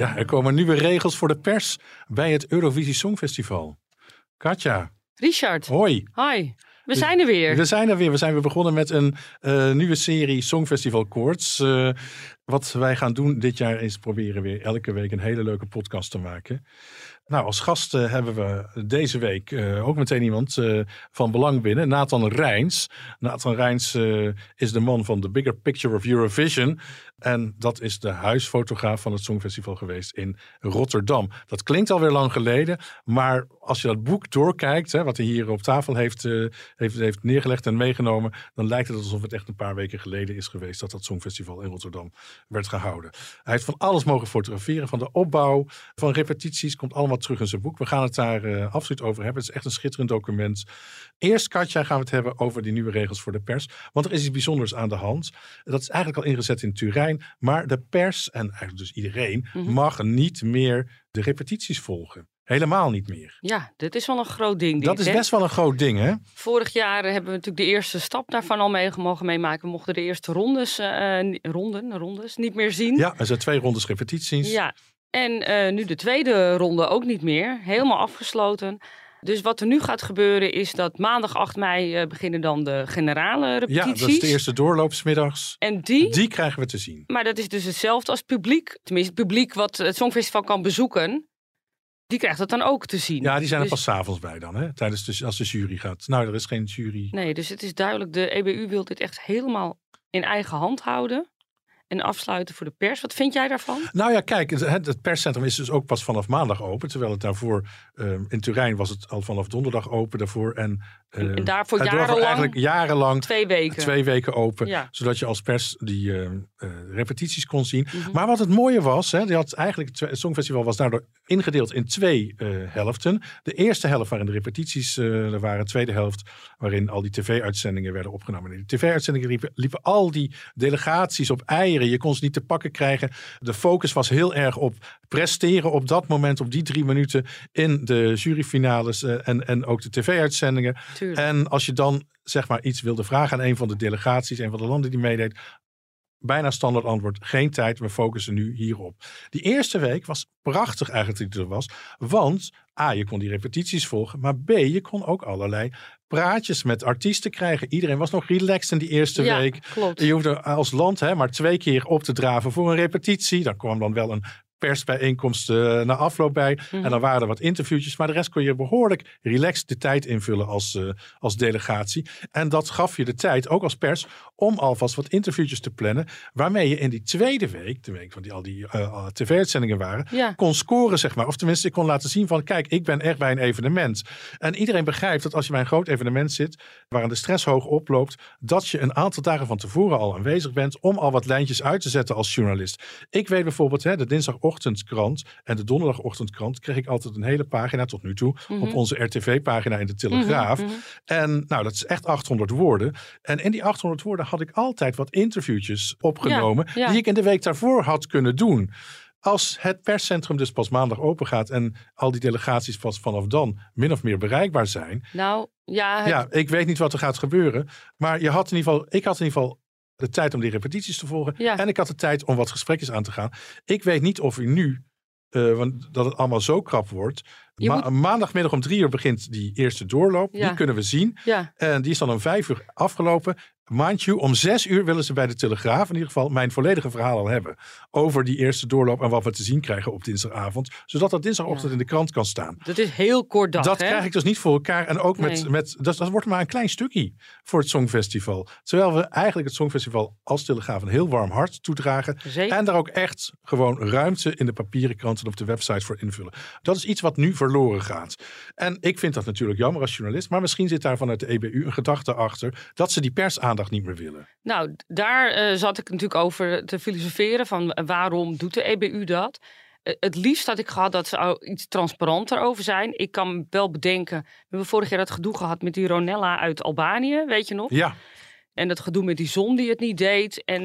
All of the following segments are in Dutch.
Ja, er komen nieuwe regels voor de pers bij het Eurovisie Songfestival. Katja. Richard. Hoi. Hoi. We zijn er weer. We zijn er weer. We zijn weer begonnen met een uh, nieuwe serie Songfestival Koorts. Uh, wat wij gaan doen dit jaar is proberen weer elke week een hele leuke podcast te maken. Nou, als gast uh, hebben we deze week ook meteen iemand van belang binnen, Nathan Rijns. Nathan Rijns is de man van The Bigger Picture of Eurovision. En dat is de huisfotograaf van het Songfestival geweest in Rotterdam. Dat klinkt alweer lang geleden, maar als je dat boek doorkijkt, hè, wat hij hier op tafel heeft, heeft, heeft neergelegd en meegenomen, dan lijkt het alsof het echt een paar weken geleden is geweest dat dat Songfestival in Rotterdam werd gehouden. Hij heeft van alles mogen fotograferen, van de opbouw, van repetities, komt allemaal terug in zijn boek. We gaan het daar uh, absoluut over hebben. Het is echt een schitterend document. Eerst, Katja, gaan we het hebben over die nieuwe regels voor de pers. Want er is iets bijzonders aan de hand. Dat is eigenlijk al ingezet in Turijn. Maar de pers, en eigenlijk dus iedereen, mm -hmm. mag niet meer de repetities volgen. Helemaal niet meer. Ja, dit is wel een groot ding. Dat is best wel een groot ding, hè? Vorig jaar hebben we natuurlijk de eerste stap daarvan al mee mogen meemaken. We mochten de eerste rondes, uh, ronden, rondes niet meer zien. Ja, er zijn twee rondes repetities. Ja, en uh, nu de tweede ronde ook niet meer. Helemaal afgesloten. Dus wat er nu gaat gebeuren is dat maandag 8 mei uh, beginnen dan de generale repetities. Ja, dat is de eerste doorloopsmiddags. En die? Die krijgen we te zien. Maar dat is dus hetzelfde als publiek. Tenminste, het publiek wat het Songfestival kan bezoeken. Die krijgt dat dan ook te zien. Ja, die zijn er dus... pas s'avonds bij dan, hè? Tijdens de, als de jury gaat. Nou, er is geen jury. Nee, dus het is duidelijk, de EBU wil dit echt helemaal in eigen hand houden. En afsluiten voor de pers. Wat vind jij daarvan? Nou ja, kijk, het, perscentrum is dus ook pas vanaf maandag open. Terwijl het daarvoor, um, in Turijn was het al vanaf donderdag open daarvoor. En, um, en daarvoor jarenlang, eigenlijk jarenlang twee weken, twee weken open. Ja. Zodat je als pers die uh, uh, repetities kon zien. Mm -hmm. Maar wat het mooie was, hè, die had eigenlijk, het Songfestival was daardoor ingedeeld in twee uh, helften. De eerste helft waarin de repetities er waren. De tweede helft waarin al die tv-uitzendingen werden opgenomen. In die tv-uitzendingen liepen, liepen al die delegaties op eieren. Je kon ze niet te pakken krijgen. De focus was heel erg op presteren op dat moment, op die drie minuten in de juryfinales uh, en, en ook de tv-uitzendingen. En als je dan zeg maar iets wilde vragen aan een van de delegaties, een van de landen die meedeed, bijna standaard antwoord, geen tijd, we focussen nu hierop. Die eerste week was prachtig eigenlijk dat het er was, want A, je kon die repetities volgen, maar B, je kon ook allerlei praatjes met artiesten krijgen. Iedereen was nog relaxed in die eerste ja, week. Klopt. Je hoefde als land hè, maar twee keer op te draven voor een repetitie. Dan kwam dan wel een persbijeenkomst uh, na afloop bij. Mhm. Mm. En dan waren er wat interviewtjes. Maar de rest kon je behoorlijk relaxed de tijd invullen als, uh, als delegatie. En dat gaf je de tijd, ook als pers, om alvast wat interviewtjes te plannen. Waarmee je in die tweede week, de week van die al die uh, tv-uitzendingen waren, ja. kon scoren, zeg maar. Of tenminste, ik kon laten zien van, kijk, ik ben echt bij een evenement. En iedereen begrijpt dat als je bij een groot evenement zit, waarin de stress hoog oploopt, dat je een aantal dagen van tevoren al aanwezig bent om al wat lijntjes uit te zetten als journalist. Ik weet bijvoorbeeld, hè, de dinsdagochtendkrant en de donderdagochtendkrant kreeg ik altijd een hele pagina tot nu toe Mhm. op onze RTV-pagina in de Telegraaf. Mhm, mhm. En nou, dat is echt 800 woorden. En in die 800 woorden had ik altijd wat interviewtjes opgenomen Ja, ja. die ik in de week daarvoor had kunnen doen. Als het perscentrum dus pas maandag open gaat en al die delegaties pas vanaf dan min of meer bereikbaar zijn. Nou, ja, het- Ja, ik weet niet wat er gaat gebeuren. Maar je had in ieder geval, ik had in ieder geval de tijd om die repetities te volgen. Ja. En ik had de tijd om wat gesprekjes aan te gaan. Ik weet niet of u nu, eh, want dat het allemaal zo krap wordt. Ma- Maandagmiddag om drie uur begint die eerste doorloop. Ja. Die kunnen we zien. ja. En die is dan om vijf uur afgelopen. Mind you, om zes uur willen ze bij de Telegraaf in ieder geval mijn volledige verhaal al hebben. Over die eerste doorloop en wat we te zien krijgen op dinsdagavond. Zodat dat dinsdagochtend Ja. in de krant kan staan. dat is heel kort dag, dat hè? krijg ik dus niet voor elkaar. En ook met, Nee. met dat, dat wordt maar een klein stukje voor het Songfestival. Terwijl we eigenlijk het Songfestival als Telegraaf een heel warm hart toedragen. Zeker. En daar ook echt gewoon ruimte in de papieren kranten en op de website voor invullen. Dat is iets wat nu verloren gaat. En ik vind dat natuurlijk jammer als journalist. Maar misschien zit daar vanuit de EBU een gedachte achter. Dat ze die niet meer willen. Nou, daar eh, zat ik natuurlijk over te filosoferen van eh, waarom doet de EBU dat? Eh, het liefst had ik gehad dat ze iets transparanter over zijn. Ik kan wel bedenken, we hebben vorig jaar dat gedoe gehad met die Ronella uit Albanië, weet je nog? Ja, En dat gedoe met die zon die het niet deed. En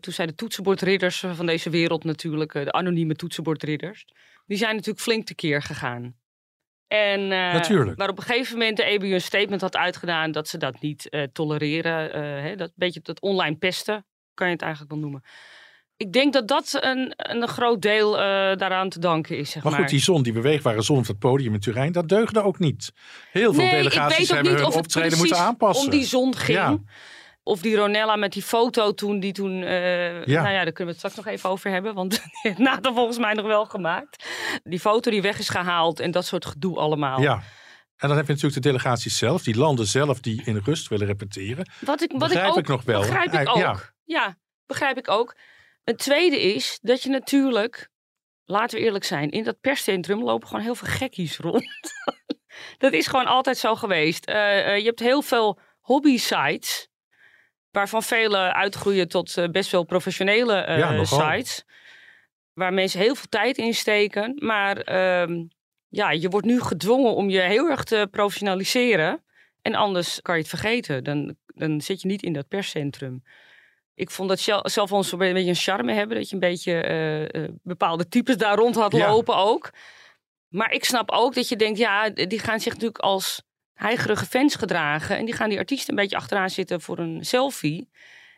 toen zijn de toetsenbordridders van deze wereld natuurlijk, de anonieme toetsenbordridders, die zijn natuurlijk flink tekeer gegaan. En, eh, Natuurlijk. Maar op een gegeven moment de EBU een statement had uitgedaan dat ze dat niet eh, tolereren. eh, hè, dat beetje dat online pesten, kan je het eigenlijk wel noemen. ik denk dat dat een, een groot deel uh, daaraan te danken is. Zeg maar, maar goed, die zon, die beweegbare zon op het podium in Turijn, dat deugde ook niet. Heel veel nee, delegaties hebben hun optreden moeten aanpassen. om die zon ging. Ja. Of die Ronella met die foto toen, die toen, uh, ja. nou ja, daar kunnen we het straks nog even over hebben, want na dat volgens mij nog wel gemaakt. Die foto die weg is gehaald en dat soort gedoe allemaal. Ja. En dan heb je natuurlijk de delegaties zelf, die landen zelf die in rust willen repeteren. Wat ik, wat begrijp ik, ook, ik nog wel. Begrijp ik ook. Ja. ja, begrijp ik ook. Het tweede is dat je natuurlijk, laten we eerlijk zijn, in dat perscentrum lopen gewoon heel veel gekkies rond. dat is gewoon altijd zo geweest. Uh, uh, je hebt heel veel hobby sites, waarvan vele uitgroeien tot uh, best wel professionele ja, sites. Waar mensen heel veel tijd in steken. Maar ehm, ja, je wordt nu gedwongen om je heel erg te professionaliseren. En anders kan je het vergeten. Dan, dan zit je niet in dat perscentrum. Ik vond dat zelf ons een beetje een charme hebben. Dat je een beetje uh, bepaalde types daar rond had lopen ook. Maar ik snap ook dat je denkt, ja, die gaan zich natuurlijk als heigerige fans gedragen. En die gaan die artiesten een beetje achteraan zitten voor een selfie.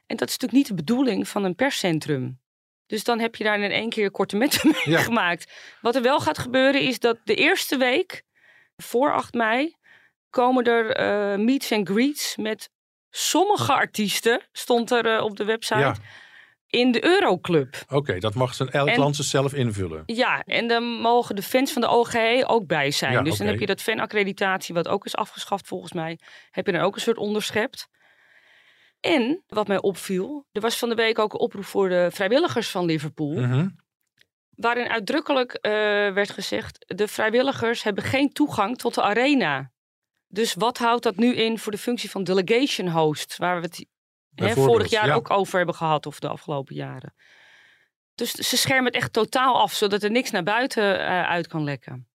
En dat is natuurlijk niet de bedoeling van een perscentrum. Dus dan heb je daar in één keer korte metten mee gemaakt. Wat er wel gaat gebeuren is dat de eerste week, voor 8 mei, komen er uh, meets and greets met sommige artiesten, stond er uh, op de website. In de Euroclub. Oké, dat mag zijn elk en, land zelf invullen. Ja, en dan mogen de fans van de OGE ook bij zijn. Ja, dus okay. dan heb je dat fanaccreditatie, wat ook is afgeschaft volgens mij, heb je dan ook een soort onderschept. En wat mij opviel, er was van de week ook een oproep voor de vrijwilligers van Liverpool. -hmm. Waarin uitdrukkelijk uh, werd gezegd: de vrijwilligers hebben geen toegang tot de arena. Dus wat houdt dat nu in voor de functie van delegation host, waar we het hè, vorig jaar ja. ook over hebben gehad, of de afgelopen jaren? Dus ze schermen het echt totaal af, zodat er niks naar buiten uh, uit kan lekken.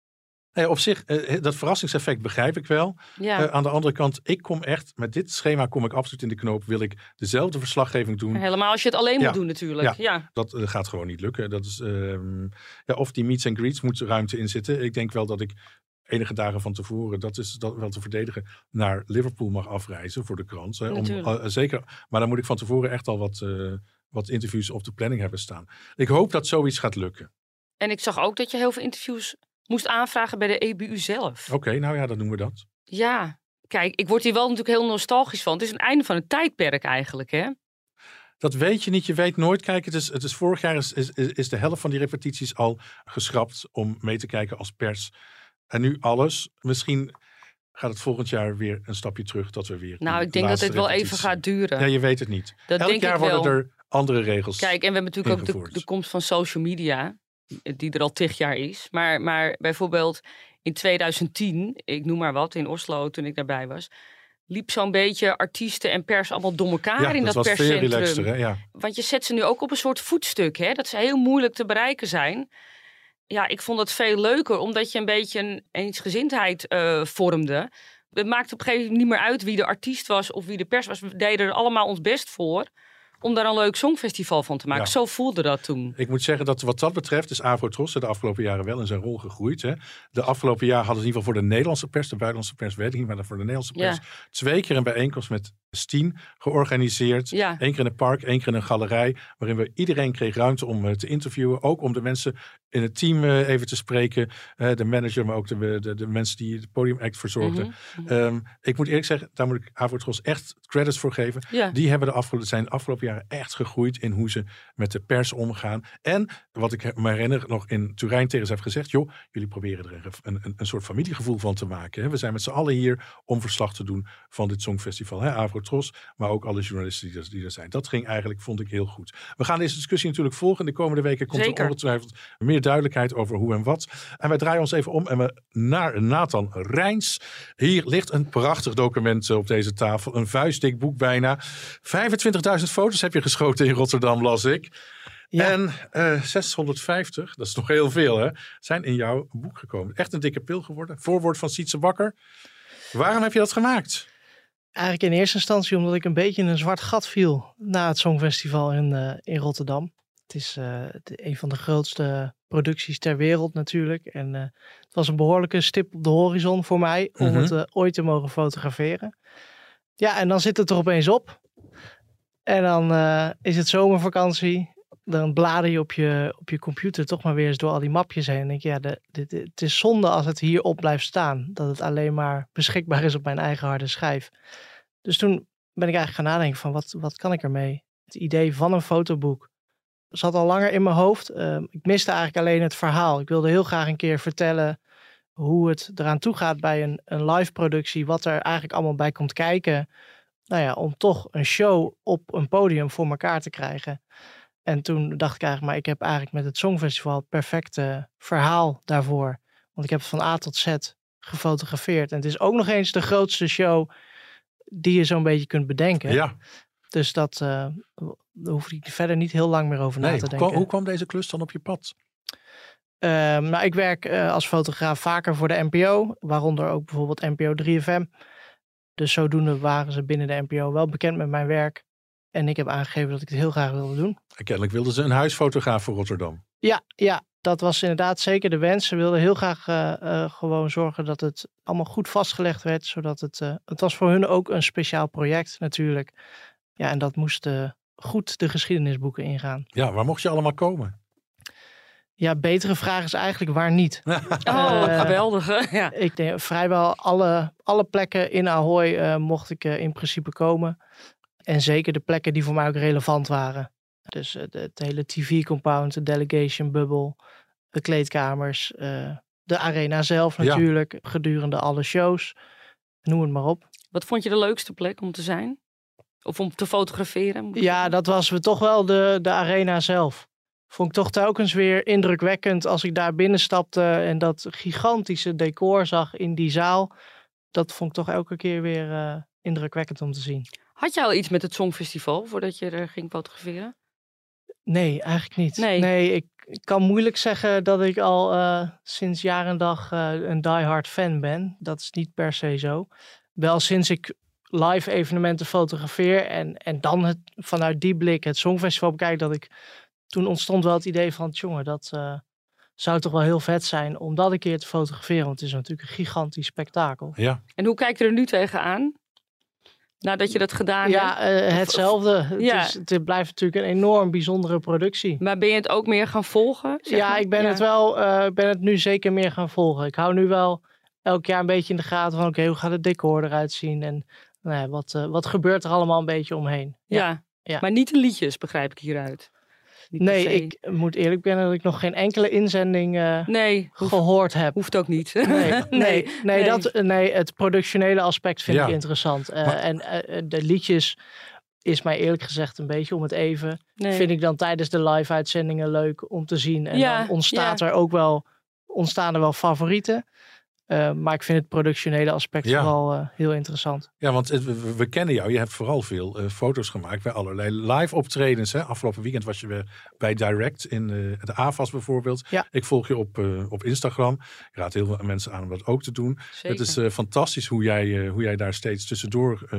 Nee, op zich, uh, dat verrassingseffect begrijp ik wel. Ja. Uh, aan de andere kant, ik kom echt, met dit schema kom ik absoluut in de knoop. Wil ik dezelfde verslaggeving doen. Helemaal als je het alleen ja. moet doen natuurlijk. Ja, ja. dat uh, gaat gewoon niet lukken. Dat is, ehm, ja, of die meets and greets moet ruimte in zitten. Ik denk wel dat ik enige dagen van tevoren, dat is dat wel te verdedigen, naar Liverpool mag afreizen voor de krant. Hè, om, zeker, maar dan moet ik van tevoren echt al wat, wat interviews op de planning hebben staan. Ik hoop dat zoiets gaat lukken. En ik zag ook dat je heel veel interviews moest aanvragen bij de EBU zelf. Oké, okay, nou ja, dan doen we dat. Ja, kijk, ik word hier wel natuurlijk heel nostalgisch van. Het is een einde van een tijdperk eigenlijk, hè? Dat weet je niet, je weet nooit. Kijk, het is, het is vorig jaar is, is, is de helft van die repetities al geschrapt om mee te kijken als pers. En nu alles. Misschien gaat het volgend jaar weer een stapje terug dat we weer. Nou, ik denk dat dit wel even gaat duren. Ja, je weet het niet. Dat Elk denk jaar ik worden wel. er andere regels. Kijk, en we hebben natuurlijk ook de, de komst van social media die er al tig jaar is. Maar, maar bijvoorbeeld in 2010, ik noem maar wat, in Oslo toen ik daarbij was, liep zo'n beetje artiesten en pers allemaal door elkaar ja, in dat, dat perscentrum. Hè? Ja. Want je zet ze nu ook op een soort voetstuk, hè? dat ze heel moeilijk te bereiken zijn. Ja, ik vond het veel leuker, omdat je een beetje een eensgezindheid uh, vormde. Het maakte op een gegeven moment niet meer uit wie de artiest was of wie de pers was. We deden er allemaal ons best voor om daar een leuk songfestival van te maken. Ja. Zo voelde dat toen. Ik moet zeggen dat wat dat betreft is Avrotros de afgelopen jaren wel in zijn rol gegroeid. Hè. De afgelopen jaar hadden ze in ieder geval voor de Nederlandse pers, de buitenlandse pers weet ik niet, maar voor de Nederlandse pers, Ja. twee keer een bijeenkomst met Stien georganiseerd. Ja. Eén keer in een park, één keer in een galerij, waarin we iedereen kreeg ruimte om eh, te interviewen. Ook om de mensen in het team eh, even te spreken. Eh, de manager, maar ook de, de, de mensen die het podiumact verzorgden. Mhm. Ehm, ik moet eerlijk zeggen, daar moet ik Avrotros echt credits voor geven. Ja. Die hebben de afgelopen, zijn de afgelopen jaren echt gegroeid in hoe ze met de pers omgaan. En wat ik me herinner nog in Turijn tegen ze heb gezegd. Joh, jullie proberen er een, een, een soort familiegevoel van te maken. Hè? We zijn met z'n allen hier om verslag te doen van dit Songfestival. Hè? Avrotros, maar ook alle journalisten die er, die er zijn. Dat ging eigenlijk, vond ik heel goed. We gaan deze discussie natuurlijk volgen. De komende weken komt Zeker. er ongetwijfeld meer duidelijkheid over hoe en wat. En wij draaien ons even om en we naar Nathan Rijns. Hier ligt een prachtig document op deze tafel. Een vuistdik boek bijna. 25.000 foto's heb je geschoten in Rotterdam, las ik. Ja. En eh 650, dat is nog heel veel hè, zijn in jouw boek gekomen. Echt een dikke pil geworden. Voorwoord van Sietse Bakker. Waarom heb je dat gemaakt? Eigenlijk in eerste instantie omdat ik een beetje in een zwart gat viel na het Songfestival in, eh, in Rotterdam. Het is eh, een van de grootste producties ter wereld natuurlijk. En eh, het was een behoorlijke stip op de horizon voor mij om Mhm. het ooit te mogen fotograferen. Ja, en dan zit het er opeens op. En dan is het zomervakantie. Dan blader je op je, op je computer toch maar weer eens door al die mapjes heen. En denk je, ja, het is zonde als het hierop blijft staan. Dat het alleen maar beschikbaar is op mijn eigen harde schijf. Dus toen ben ik eigenlijk gaan nadenken van wat, wat kan ik ermee? Het idee van een fotoboek zat al langer in mijn hoofd. Ehm, ik miste eigenlijk alleen het verhaal. Ik wilde heel graag een keer vertellen hoe het eraan toe gaat bij een, een live productie. Wat er eigenlijk allemaal bij komt kijken. Nou ja, om toch een show op een podium voor elkaar te krijgen. En toen dacht ik eigenlijk, maar ik heb eigenlijk met het Songfestival het perfecte verhaal daarvoor. Want ik heb het van A tot Z gefotografeerd. En het is ook nog eens de grootste show die je zo'n beetje kunt bedenken. Ja. Dus dat, uh, daar hoef ik verder niet heel lang meer over na te denken. Hoe kwam, hoe kwam deze klus dan op je pad? Um, nou, ik werk uh, als fotograaf vaker voor de NPO, waaronder ook bijvoorbeeld NPO 3FM. Dus zodoende waren ze binnen de NPO wel bekend met mijn werk. En ik heb aangegeven dat ik het heel graag wilde doen. En kennelijk wilden ze een huisfotograaf voor Rotterdam. Ja, ja, dat was inderdaad zeker de wens. Ze wilden heel graag uh, uh, gewoon zorgen dat het allemaal goed vastgelegd werd. Zodat het, uh, het was voor hun ook een speciaal project natuurlijk. Ja, en dat moest goed de geschiedenisboeken ingaan. Ja, waar mocht je allemaal komen? Ja, betere vraag is eigenlijk waar niet. oh, geweldig. Ja. Ik denk vrijwel alle, alle plekken in Ahoy mocht ik in principe komen. En zeker de plekken die voor mij ook relevant waren. Dus het, het hele TV-compound, de delegation bubble, de kleedkamers, uh, de arena zelf natuurlijk, ja. gedurende alle shows. Noem het maar op. Wat vond je de leukste plek om te zijn? Of om te fotograferen? Ja, dat was we toch wel de, de arena zelf. Vond ik toch telkens weer indrukwekkend als ik daar binnenstapte en dat gigantische decor zag in die zaal. Dat vond ik toch elke keer weer uh, indrukwekkend om te zien. Had je al iets met het Songfestival voordat je er ging fotograferen? Nee, eigenlijk niet. Nee, nee ik, ik kan moeilijk zeggen dat ik al uh, sinds jaar en dag uh, een diehard fan ben. Dat is niet per se zo. Wel sinds ik live evenementen fotografeer en, en dan het, vanuit die blik het Songfestival bekijk, dat ik toen ontstond wel het idee van, jongen, dat uh, zou toch wel heel vet zijn om dat een keer te fotograferen. Want het is natuurlijk een gigantisch spektakel. Ja. En hoe kijk je er nu tegenaan? Nadat je dat gedaan ja, hebt? Ja, uh, hetzelfde. Het, ja. is, het blijft natuurlijk een enorm bijzondere productie. Maar ben je het ook meer gaan volgen? ja, maar? ik ben, ja. Het wel, uh, ben het nu zeker meer gaan volgen. Ik hou nu wel elk jaar een beetje in de gaten van... oké, okay, hoe gaat het decor eruit zien? En nou ja, wat, uh, wat gebeurt er allemaal een beetje omheen? Ja, ja. maar niet de liedjes, begrijp ik hieruit. Niet nee, ik moet eerlijk bekennen dat ik nog geen enkele inzending uh, nee, gehoord heb. Hoeft ook niet. Nee, nee, nee, nee, Dat, nee het productionele aspect vind ja. ik interessant. Uh, maar, en uh, de liedjes is mij eerlijk gezegd een beetje om het even. Nee. Vind ik dan tijdens de live uitzendingen leuk om te zien. En ja, dan ontstaat ja. er ook wel, ontstaan er wel favorieten. Uh, maar ik vind het productionele aspect ja. vooral uh, heel interessant. Ja, want het, we, we, kennen jou. Je hebt vooral veel uh, foto's gemaakt bij allerlei live optredens. Hè? Afgelopen weekend was je weer bij Direct in de AFAS bijvoorbeeld. Ja. Ik volg je op, op Instagram. Ik raad heel veel mensen aan om dat ook te doen. Zeker. Het is fantastisch hoe jij, hoe jij daar steeds tussendoor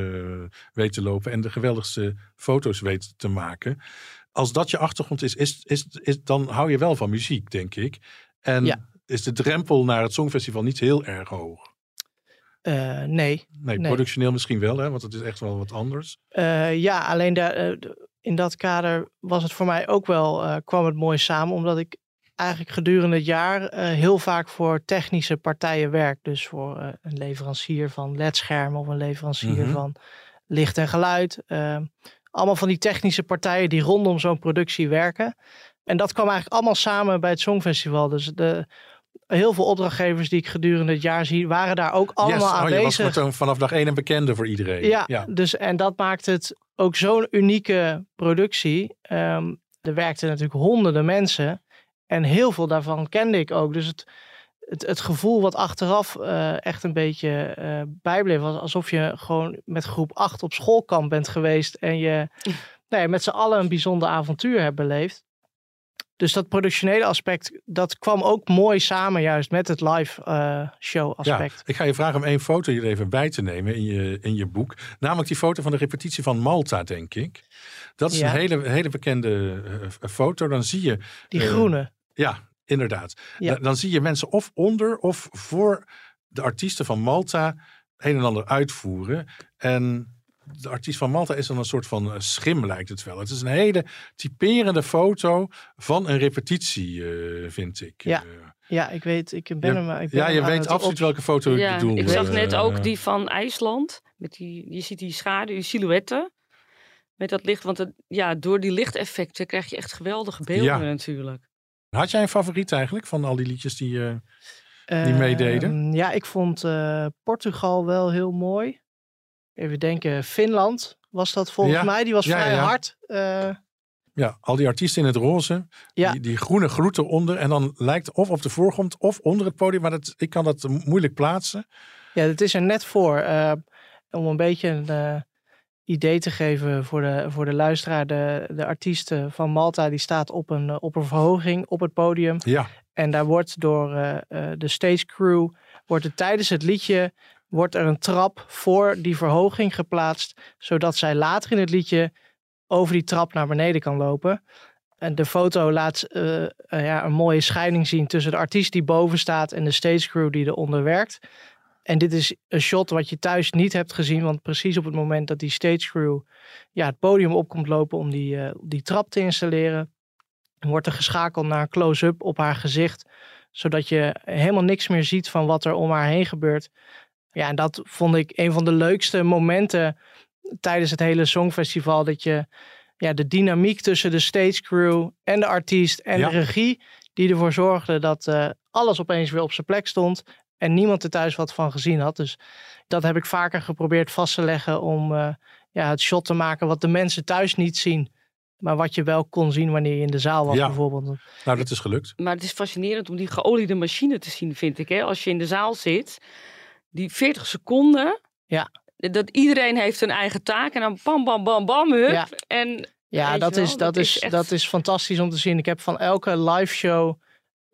weet te lopen. En de geweldigste foto's weet te maken. Als dat je achtergrond is, is, is, is dan hou je wel van muziek, denk ik. En ja is de drempel naar het Songfestival niet heel erg hoog. Uh, nee. nee. Nee, productioneel misschien wel, hè? want het is echt wel wat anders. Uh, ja, alleen daar, uh, in dat kader was het voor mij ook wel, kwam het mooi samen, omdat ik eigenlijk gedurende het jaar heel vaak voor technische partijen werk. Dus voor een leverancier van ledschermen of een leverancier Mhm. mm -hmm. van licht en geluid. allemaal van die technische partijen die rondom zo'n productie werken. En dat kwam eigenlijk allemaal samen bij het Songfestival. Dus de, heel veel opdrachtgevers die ik gedurende het jaar zie, waren daar ook allemaal yes. oh, aanwezig. Je was vanaf dag één een bekende voor iedereen. Ja, ja. Dus, en dat maakt het ook zo'n unieke productie. Um, er werkten natuurlijk honderden mensen. En heel veel daarvan kende ik ook. Dus het, het, het gevoel wat achteraf uh, echt een beetje uh, bijbleef, was alsof je gewoon met groep 8 op schoolkamp bent geweest. En je nou ja, met z'n allen een bijzonder avontuur hebt beleefd. Dus dat productionele aspect, dat kwam ook mooi samen juist met het live uh, show aspect. Ja, ik ga je vragen om één foto hier even bij te nemen in je, in je boek. Namelijk die foto van de repetitie van Malta, denk ik. Dat is ja. een hele, hele bekende uh, foto. Dan zie je... Die uh, groene. Ja, inderdaad. Ja. Dan zie je mensen of onder of voor de artiesten van Malta een en ander uitvoeren. En de artiest van Malta is dan een soort van eh, schim, lijkt het wel. Het is een hele typerende foto van een repetitie, eh, vind ik. Ja. Eh, Ja, ik weet, ik ben hem. Ik ben ja, je weet absoluut op- welke foto Ja, ik bedoel. ik zag net ook die van IJsland. Met die, je ziet die schaduw, die silhouetten. Met dat licht. Want het, ja, door die lichteffecten krijg je echt geweldige beelden Ja. natuurlijk. Had jij een favoriet eigenlijk van al die liedjes die... eh, die meededen? Ehm, ja, ik vond eh, Portugal wel heel mooi. Even denken, Finland was dat volgens Ja, mij. Die was ja, vrij ja. hard. Eh, ja, al die artiesten in het roze. Ja. Die, die groene gloed eronder. En dan lijkt of op de voorgrond of onder het podium. Maar dat, ik kan dat moeilijk plaatsen. ja, het is er net voor. eh, om een beetje een eh, idee te geven voor de, voor de luisteraar. De, de artiest eh, van Malta die staat op een, op een verhoging op het podium. Ja, En daar wordt door de stage crew, wordt er tijdens het liedje, wordt er een trap voor die verhoging geplaatst, zodat zij later in het liedje over die trap naar beneden kan lopen. En de foto laat eh, eh, ja, een mooie scheiding zien tussen de artiest die boven staat en de stage crew die eronder werkt. En dit is een shot wat je thuis niet hebt gezien, want precies op het moment dat die stage crew ja, het podium op komt lopen om die, eh, die trap te installeren, wordt er geschakeld naar een close-up op haar gezicht, zodat je helemaal niks meer ziet van wat er om haar heen gebeurt. Ja, en dat vond ik een van de leukste momenten tijdens het hele Songfestival, dat je ja, de dynamiek tussen de stage crew en de artiest en Ja. de regie, die ervoor zorgde dat eh, alles opeens weer op zijn plek stond en niemand er thuis wat van gezien had. Dus dat heb ik vaker geprobeerd vast te leggen om eh, ja, het shot te maken wat de mensen thuis niet zien. Maar wat je wel kon zien wanneer je in de zaal was Ja. bijvoorbeeld. nou dat is gelukt. Maar het is fascinerend om die geoliede machine te zien, vind ik. Hè? Als je in de zaal zit, die 40 seconden. Ja. Dat iedereen heeft een eigen taak en dan bam, bam, bam, bam, hup. Ja. En Ja, dat is, dat, dat is, echt- dat is fantastisch om te zien. Ik heb van elke live show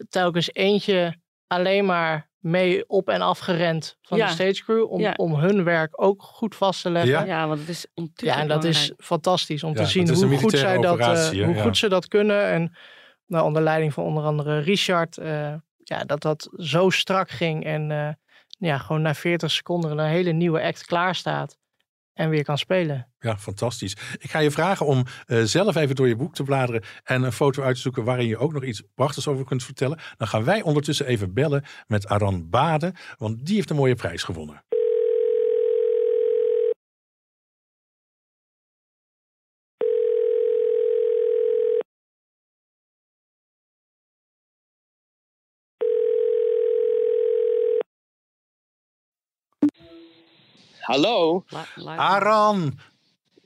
telkens eentje alleen maar mee op en af gerend van Ja. de stage crew. Om, Ja. om hun werk ook goed vast te leggen. Ja. ja, want het is ontiegelijk Ja, en dat is fantastisch om Ja, te zien hoe, goed zij, dat, eh, hoe ja. goed ze dat kunnen. En nou, onder leiding van onder andere Richard, eh, ja, dat dat zo strak ging. En eh, ja, gewoon na 40 seconden een hele nieuwe act klaar staat. En weer kan spelen. Ja, fantastisch. Ik ga je vragen om eh, zelf even door je boek te bladeren en een foto uit te zoeken waarin je ook nog iets prachtigs over kunt vertellen. Dan gaan wij ondertussen even bellen met Aran Bade, want die heeft een mooie prijs gewonnen. Hallo. Aran!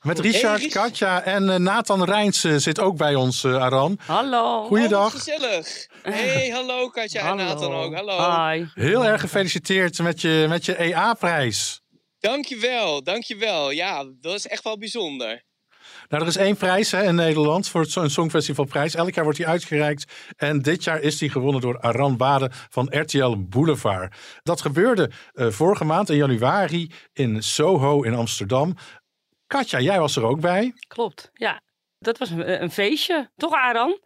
Met Richard, Rich- Katja en eh, Nathan Rijns eh, zit ook bij ons, eh, Aran. Hallo. Goeiedag. Oh, gezellig. Hey, hallo Katja en Nathan ook. Hallo. Hi. Heel erg gefeliciteerd met je, met je EA-prijs. Dankjewel, dankjewel. Ja, dat is echt wel bijzonder. Nou, er is één prijs hè, in Nederland voor het Song- Songfestivalprijs. Elk jaar wordt die uitgereikt. En dit jaar is die gewonnen door Aran Bade van RTL Boulevard. Dat gebeurde eh, vorige maand in januari in Soho in Amsterdam. Katja, jij was er ook bij. Klopt, ja. Dat was een, een feestje, toch Aran?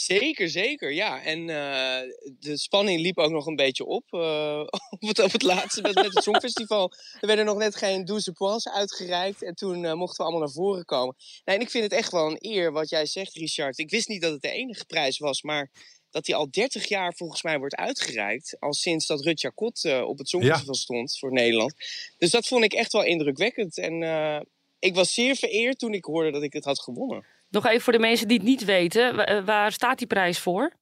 Zeker, zeker, ja. En eh, de spanning liep ook nog een beetje op. eh, op, het, op het laatste met, met het Songfestival. Er werden nog net geen 12 points uitgereikt. En toen eh, mochten we allemaal naar voren komen. Nee, en ik vind het echt wel een eer wat jij zegt, Richard. Ik wist niet dat het de enige prijs was, maar dat die al 30 jaar volgens mij wordt uitgereikt. Al sinds dat Rutja Kot op het Songfestival stond voor Nederland. Dus dat vond ik echt wel indrukwekkend. En ik was zeer vereerd toen ik hoorde dat ik het had gewonnen. Nog even voor de mensen die het niet weten. eh, Waar staat die prijs voor?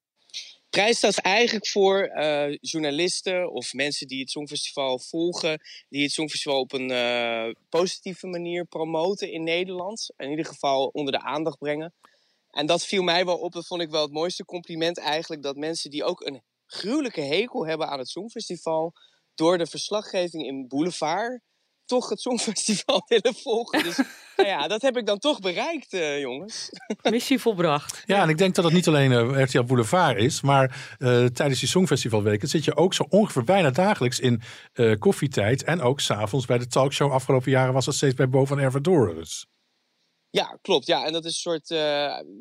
prijs staat eigenlijk voor eh, journalisten of mensen die het Songfestival volgen, die het Songfestival op een eh, positieve manier promoten in Nederland. In ieder geval onder de aandacht brengen. En dat viel mij wel op. Dat vond ik wel het mooiste compliment eigenlijk. Dat mensen die ook een gruwelijke hekel hebben aan het Songfestival, door de verslaggeving in Boulevard, toch het Songfestival willen volgen. Dus nou ja, dat heb ik dan toch bereikt, eh, jongens. Missie volbracht. Ja, en ik denk dat het niet alleen eh, RTL Boulevard is, maar eh, tijdens die Songfestivalweken zit je ook zo ongeveer bijna dagelijks in eh, koffietijd. En ook s'avonds bij de talkshow. Afgelopen jaren was dat steeds bij Bo van Ervedorus. Ja, klopt. Ja, en dat is een soort eh,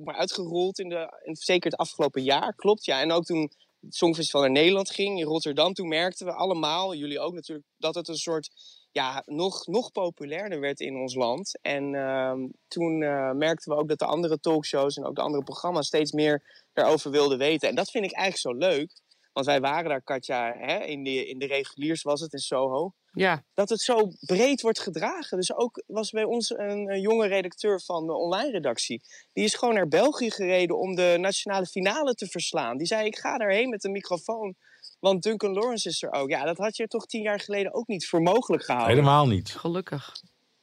maar uitgerold in de, in, zeker het afgelopen jaar. Klopt, ja. En ook toen het Songfestival naar Nederland ging, in Rotterdam, toen merkten we allemaal, jullie ook natuurlijk, dat het een soort ja, nog, nog populairder werd in ons land. En ehm, toen uh, merkten we ook dat de andere talkshows en ook de andere programma's steeds meer daarover wilden weten. En dat vind ik eigenlijk zo leuk. Want wij waren daar, Katja, hè, in, de, in de reguliers was het in Soho. Ja. Dat het zo breed wordt gedragen. Dus ook was bij ons een, een jonge redacteur van de online redactie. Die is gewoon naar België gereden om de nationale finale te verslaan. Die zei, ik ga daarheen met een microfoon. Want Duncan Lawrence is er ook. Ja, dat had je toch tien jaar geleden ook niet voor mogelijk gehouden. Helemaal niet. Gelukkig.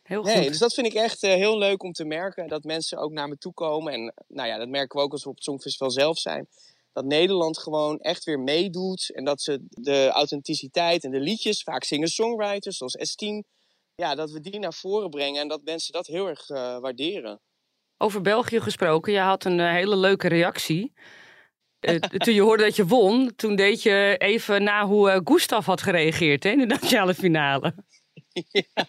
Heel goed. Nee, dus dat vind ik echt uh, heel leuk om te merken. Dat mensen ook naar me toe komen. En nou ja, dat merken we ook als we op het Songfestival zelf zijn. Dat Nederland gewoon echt weer meedoet. En dat ze de authenticiteit en de liedjes, vaak zingen songwriters zoals S10. Ja, dat we die naar voren brengen. En dat mensen dat heel erg uh, waarderen. Over België gesproken, je had een uh, hele leuke reactie. Uh, toen je hoorde dat je won, toen deed je even na hoe uh, Gustav had gereageerd hè, in de nationale finale. Ja.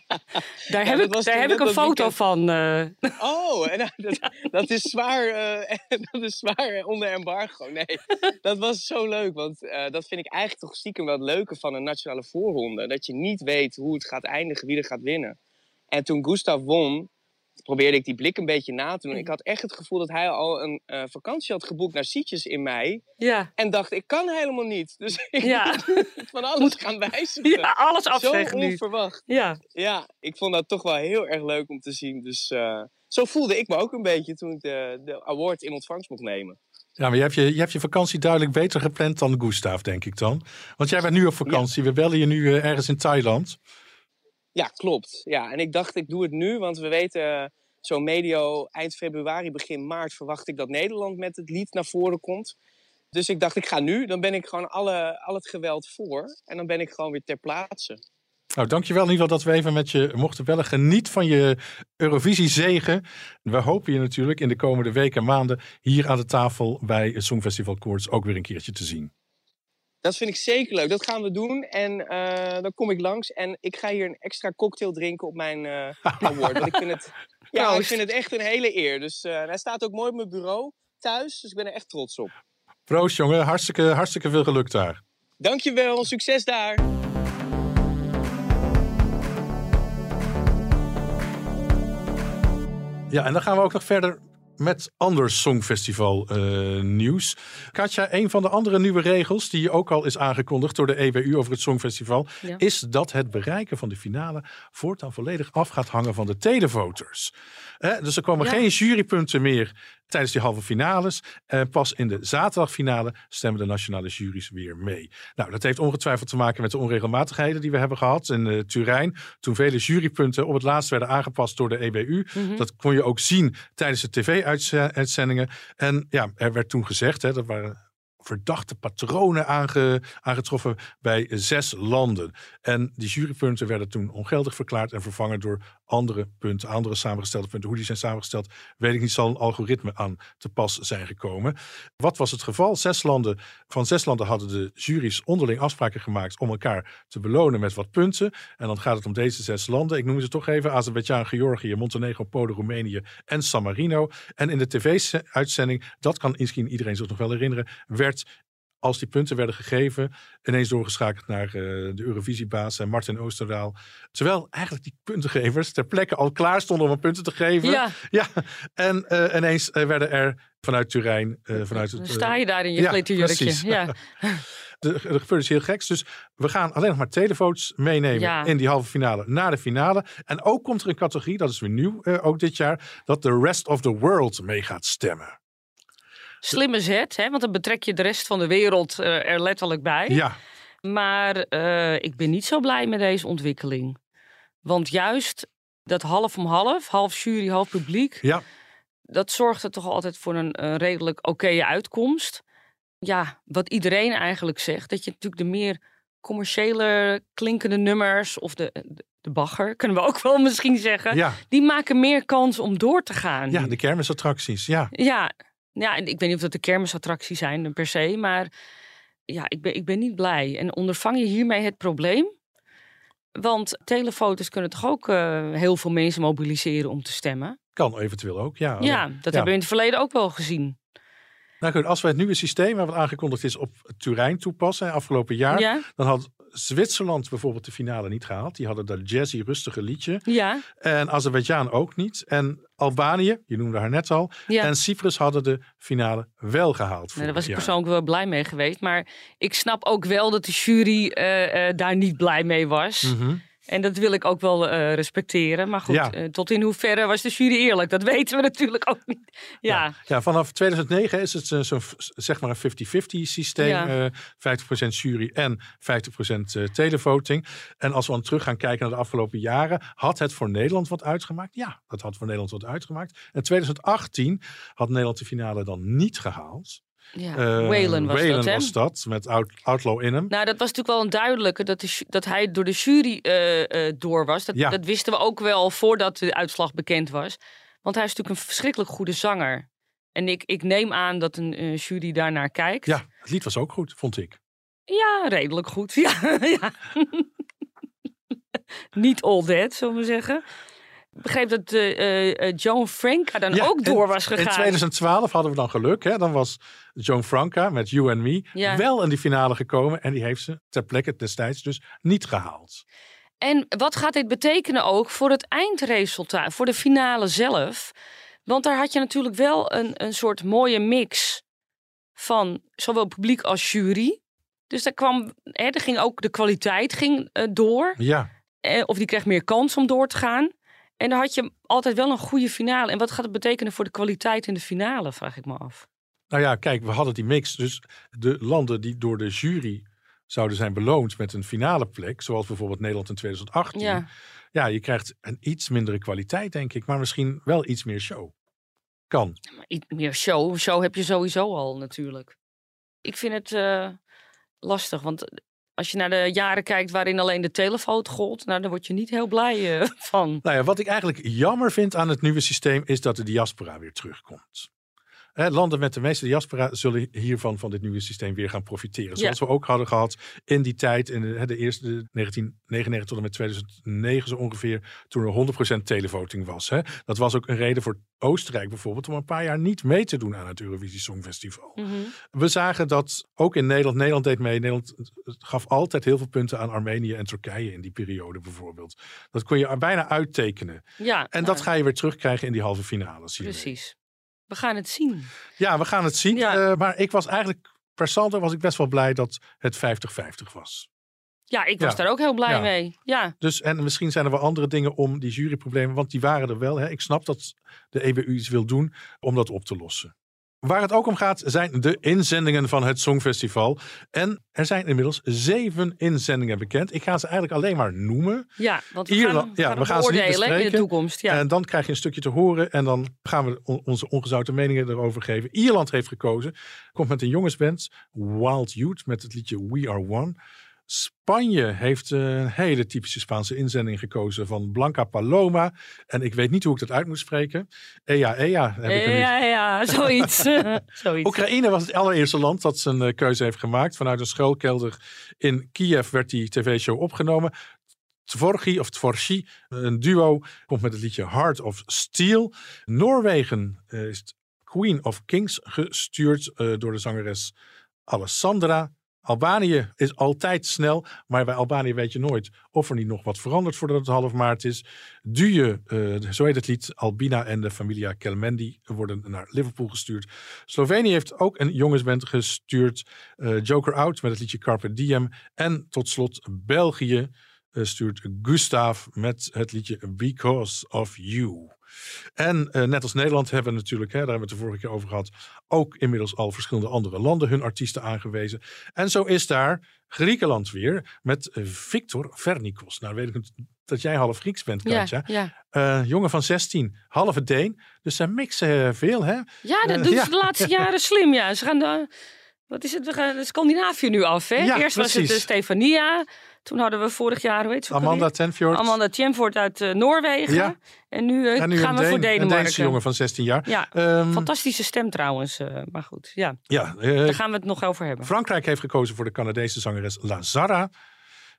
Daar heb, ik, daar heb ik een foto weekend. van. Uh... Oh, en, dat, dat, is zwaar, dat is zwaar onder embargo. Nee, dat was zo leuk. Want dat vind ik eigenlijk toch stiekem wel het leuke van een nationale voorronde. Dat je niet weet hoe het gaat eindigen, wie er gaat winnen. En toen Gustav won, probeerde ik die blik een beetje na te doen. Ik had echt het gevoel dat hij al een uh, vakantie had geboekt naar Sietjes in mei. Ja. En dacht, ik kan helemaal niet. Dus ik ja. moet van alles gaan wijzigen. Ja, alles afzeggen Zo onverwacht. Nu. Ja. ja, ik vond dat toch wel heel erg leuk om te zien. Dus uh, zo voelde ik me ook een beetje toen ik de, de award in ontvangst mocht nemen. Ja, maar je hebt je, je hebt je vakantie duidelijk beter gepland dan Gustav, denk ik dan. Want jij bent nu op vakantie. Ja. We bellen je nu uh, ergens in Thailand. Ja, klopt. Ja, en ik dacht, ik doe het nu, want we weten zo medio eind februari, begin maart verwacht ik dat Nederland met het lied naar voren komt. Dus ik dacht, ik ga nu. Dan ben ik gewoon alle, al het geweld voor. En dan ben ik gewoon weer ter plaatse. Nou, dankjewel in ieder geval dat we even met je mochten bellen. Geniet van je Eurovisie zegen. We hopen je natuurlijk in de komende weken en maanden hier aan de tafel bij het Songfestival Koorts ook weer een keertje te zien. Dat vind ik zeker leuk. Dat gaan we doen. En uh, dan kom ik langs. En ik ga hier een extra cocktail drinken op mijn uh, award. Want ik vind het, ja, ik vind het echt een hele eer. Dus uh, hij staat ook mooi op mijn bureau thuis. Dus ik ben er echt trots op. Proost jongen. Hartstikke, hartstikke veel geluk daar. Dankjewel. Succes daar. Ja, en dan gaan we ook nog verder met ander Songfestival uh, nieuws. Katja, een van de andere nieuwe regels die ook al is aangekondigd door de EWU over het Songfestival, ja. is dat het bereiken van de finale voortaan volledig af gaat hangen van de televoters. Eh, dus er komen ja. geen jurypunten meer tijdens die halve finales. Uh, pas in de zaterdagfinale stemmen de nationale juries weer mee. Nou, dat heeft ongetwijfeld te maken met de onregelmatigheden die we hebben gehad in uh, Turijn. Toen vele jurypunten op het laatst werden aangepast door de EBU. Mm -hmm. Dat kon je ook zien tijdens de tv-uitzendingen. En ja, er werd toen gezegd, hè, dat waren verdachte patronen aange, aangetroffen bij zes landen. En die jurypunten werden toen ongeldig verklaard en vervangen door andere punten, andere samengestelde punten. Hoe die zijn samengesteld, weet ik niet, zal een algoritme aan te pas zijn gekomen. Wat was het geval? Zes landen, van zes landen hadden de juries onderling afspraken gemaakt om elkaar te belonen met wat punten. En dan gaat het om deze zes landen. Ik noem ze toch even: Azerbeidzjan, Georgië, Montenegro, Polen, Roemenië en San Marino. En in de tv-uitzending, dat kan misschien iedereen zich nog wel herinneren, werd als die punten werden gegeven, ineens doorgeschakeld naar uh, de Eurovisiebaas en Martin Oosterdaal. Terwijl eigenlijk die puntengevers ter plekke al klaar stonden om een punten te geven. Ja. ja. En uh, ineens uh, werden er vanuit Turijn, vanuit het... Sta je daar in je ja, glitterjurkje. Ja, Er gebeurt dus heel geks. Dus we gaan alleen nog maar televotes meenemen ja. in die halve finale naar de finale. En ook komt er een categorie, dat is weer nieuw ook dit jaar, dat de rest of the world mee gaat stemmen. Slimme zet, hè? want dan betrek je de rest van de wereld uh, er letterlijk bij. Ja. Maar uh, ik ben niet zo blij met deze ontwikkeling. Want juist dat half om half, half jury, half publiek, ja. dat zorgt er toch altijd voor een, een redelijk oké okay uitkomst. Ja, wat iedereen eigenlijk zegt, dat je natuurlijk de meer commerciële klinkende nummers of de, de, de bagger, kunnen we ook wel misschien zeggen, ja. die maken meer kans om door te gaan. Ja, de kermisattracties, ja. Ja, ja, en ik weet niet of dat de kermisattracties zijn per se, maar ja, ik ben, ik ben niet blij. En ondervang je hiermee het probleem? Want telefoto's kunnen toch ook uh, heel veel mensen mobiliseren om te stemmen? Kan eventueel ook, ja. Ja, dat ja. hebben we in het verleden ook wel gezien. Nou goed, als wij het nieuwe systeem, wat aangekondigd is, op Turijn toepassen, afgelopen jaar, Ja, dan had Zwitserland bijvoorbeeld de finale niet gehaald. Die hadden dat jazzy, rustige liedje. ja, En Azerbeidzjan ook niet. En Albanië, je noemde haar net al. ja. En Cyprus hadden de finale wel gehaald. Vorig daar was ik jaar. persoonlijk wel blij mee geweest. Maar ik snap ook wel dat de jury eh, eh, daar niet blij mee was. Mhm. En dat wil ik ook wel eh, respecteren. Maar goed, Ja. eh, tot in hoeverre was de jury eerlijk? Dat weten we natuurlijk ook niet. Ja, Ja, vanaf 2009 is het eh, zo'n zeg maar een 50-50 systeem. Ja. eh 50% jury en 50% eh, televoting. En als we dan terug gaan kijken naar de afgelopen jaren, had het voor Nederland wat uitgemaakt? Ja, dat had voor Nederland wat uitgemaakt. In 2018 had Nederland de finale dan niet gehaald. Ja. Eh, Whalen was Whalen dat, hè? was dat, met Out- Outlaw in hem. Nou, dat was natuurlijk wel een duidelijke dat, de, dat hij door de jury eh, eh, door was. Dat, Ja. dat wisten we ook wel voordat de uitslag bekend was. Want hij is natuurlijk een verschrikkelijk goede zanger. En ik, ik neem aan dat een jury daarnaar kijkt. Ja, het lied was ook goed, vond ik. Ja, redelijk goed. Ja, ja. Niet all dead, zullen we zeggen. Ik begreep dat eh, Joan Franca dan Ja, ook door in- was In gegaan. 2012 hadden we dan geluk. Hè? Dan was Joan Franca met You and Me Ja. wel in die finale gekomen. En die heeft ze ter plekke destijds dus niet gehaald. En wat gaat dit betekenen ook voor het eindresultaat, voor de finale zelf? Want daar had je natuurlijk wel een, een soort mooie mix van zowel publiek als jury. Dus daar kwam, hè, er ging ook de kwaliteit ging, door. Ja, Eh, of die kreeg meer kans om door te gaan. En dan had je altijd wel een goede finale. En wat gaat het betekenen voor de kwaliteit in de finale, vraag ik me af. nou ja, kijk, we hadden die mix. Dus de landen die door de jury zouden zijn beloond met een finale plek, zoals bijvoorbeeld Nederland in 2018. Ja, Ja, je krijgt een iets mindere kwaliteit, denk ik, maar misschien wel iets meer show. Kan. maar iets meer show. Show heb je sowieso al natuurlijk. Ik vind het eh, lastig, want als je naar de jaren kijkt waarin alleen de telefoon gold, nou, dan word je niet heel blij eh, van. Nou ja, wat ik eigenlijk jammer vind aan het nieuwe systeem is dat de diaspora weer terugkomt. Hè, landen met de meeste diaspora zullen hiervan, van dit nieuwe systeem, weer gaan profiteren. Zoals we ook hadden gehad in die tijd, in de, de eerste de 1999 tot en met 2009 zo ongeveer, toen er 100% televoting was. Hè. Dat was ook een reden voor Oostenrijk bijvoorbeeld om een paar jaar niet mee te doen aan het Eurovisie Songfestival. Mhm. We zagen dat ook in Nederland, Nederland deed mee. Nederland gaf altijd heel veel punten aan Armenië en Turkije in die periode bijvoorbeeld. Dat kon je bijna uittekenen. Ja, En nou, dat ga je weer terugkrijgen in die halve finales. hiermee. precies. We gaan het zien. Ja, we gaan het zien. Ja. Eh, maar ik was eigenlijk, per saldo was ik best wel blij dat het 50-50 was. Ja, ik was Ja. daar ook heel blij Ja. mee. Ja, Dus, en misschien zijn er wel andere dingen om die juryproblemen, want die waren er wel. Hè. Ik snap dat de EBU iets wil doen om dat op te lossen. Waar het ook om gaat zijn de inzendingen van het Songfestival. En er zijn inmiddels zeven inzendingen bekend. Ik ga ze eigenlijk alleen maar noemen. ja want we Ierland- gaan, ja, gaan we gaan ze niet beoordelen in de bespreken. toekomst. Ja. En dan krijg je een stukje te horen en dan gaan we on- onze ongezouten meningen erover geven. Ierland heeft gekozen. Komt met een jongensband, Wild Youth, met het liedje We Are One. Spanje heeft een hele typische Spaanse inzending gekozen van Blanca Paloma. En ik weet niet hoe ik dat uit moet spreken. Ea, ea. Heb ik nu. ja, ja, zoiets. zoiets. Oekraïne was het allereerste land dat zijn eh, keuze heeft gemaakt. Vanuit een schuilkelder in Kiev werd die tv-show opgenomen. Tvorgi of Tvorshi, een duo, komt met het liedje Heart of Steel. Noorwegen eh, is Queen of Kings gestuurd eh, door de zangeres Alessandra. Albanië is altijd snel, maar bij Albanië weet je nooit of er niet nog wat verandert voordat het half maart is. Duje, eh, zo heet het lied, Albina en de familia Kelmendi worden naar Liverpool gestuurd. Slovenië heeft ook een jongensband gestuurd, eh, Joker Out met het liedje Carpe Diem. En tot slot België eh, stuurt Gustav met het liedje Because of You. En eh, net als Nederland hebben we natuurlijk, hè, daar hebben we het de vorige keer over gehad, ook inmiddels al verschillende andere landen hun artiesten aangewezen. En zo is daar Griekenland weer met eh, Victor Vernikos. Nou, weet ik dat jij half Grieks bent, ja, Katja. ja. Eh, jongen van 16, halve Deen. Dus zij mixen veel, hè? ja, dat doen ze de laatste jaren slim. Ja. Ze gaan de, wat is het? We gaan Scandinavië nu af. Hè? Ja, Eerst was het de precies. Stefania. Toen hadden we vorig jaar, hoe heet ze Amanda? Tenfjord. Amanda Tjemvoort uit eh, Noorwegen. Ja. En nu eh, en nu gaan een we Deen, voor een Denemarken. Deense jongen van 16 jaar. Ja, Ehm, fantastische stem trouwens. eh, maar goed, ja, ja, eh, daar gaan we het nog over hebben. Frankrijk heeft gekozen voor de Canadese zangeres Lazara.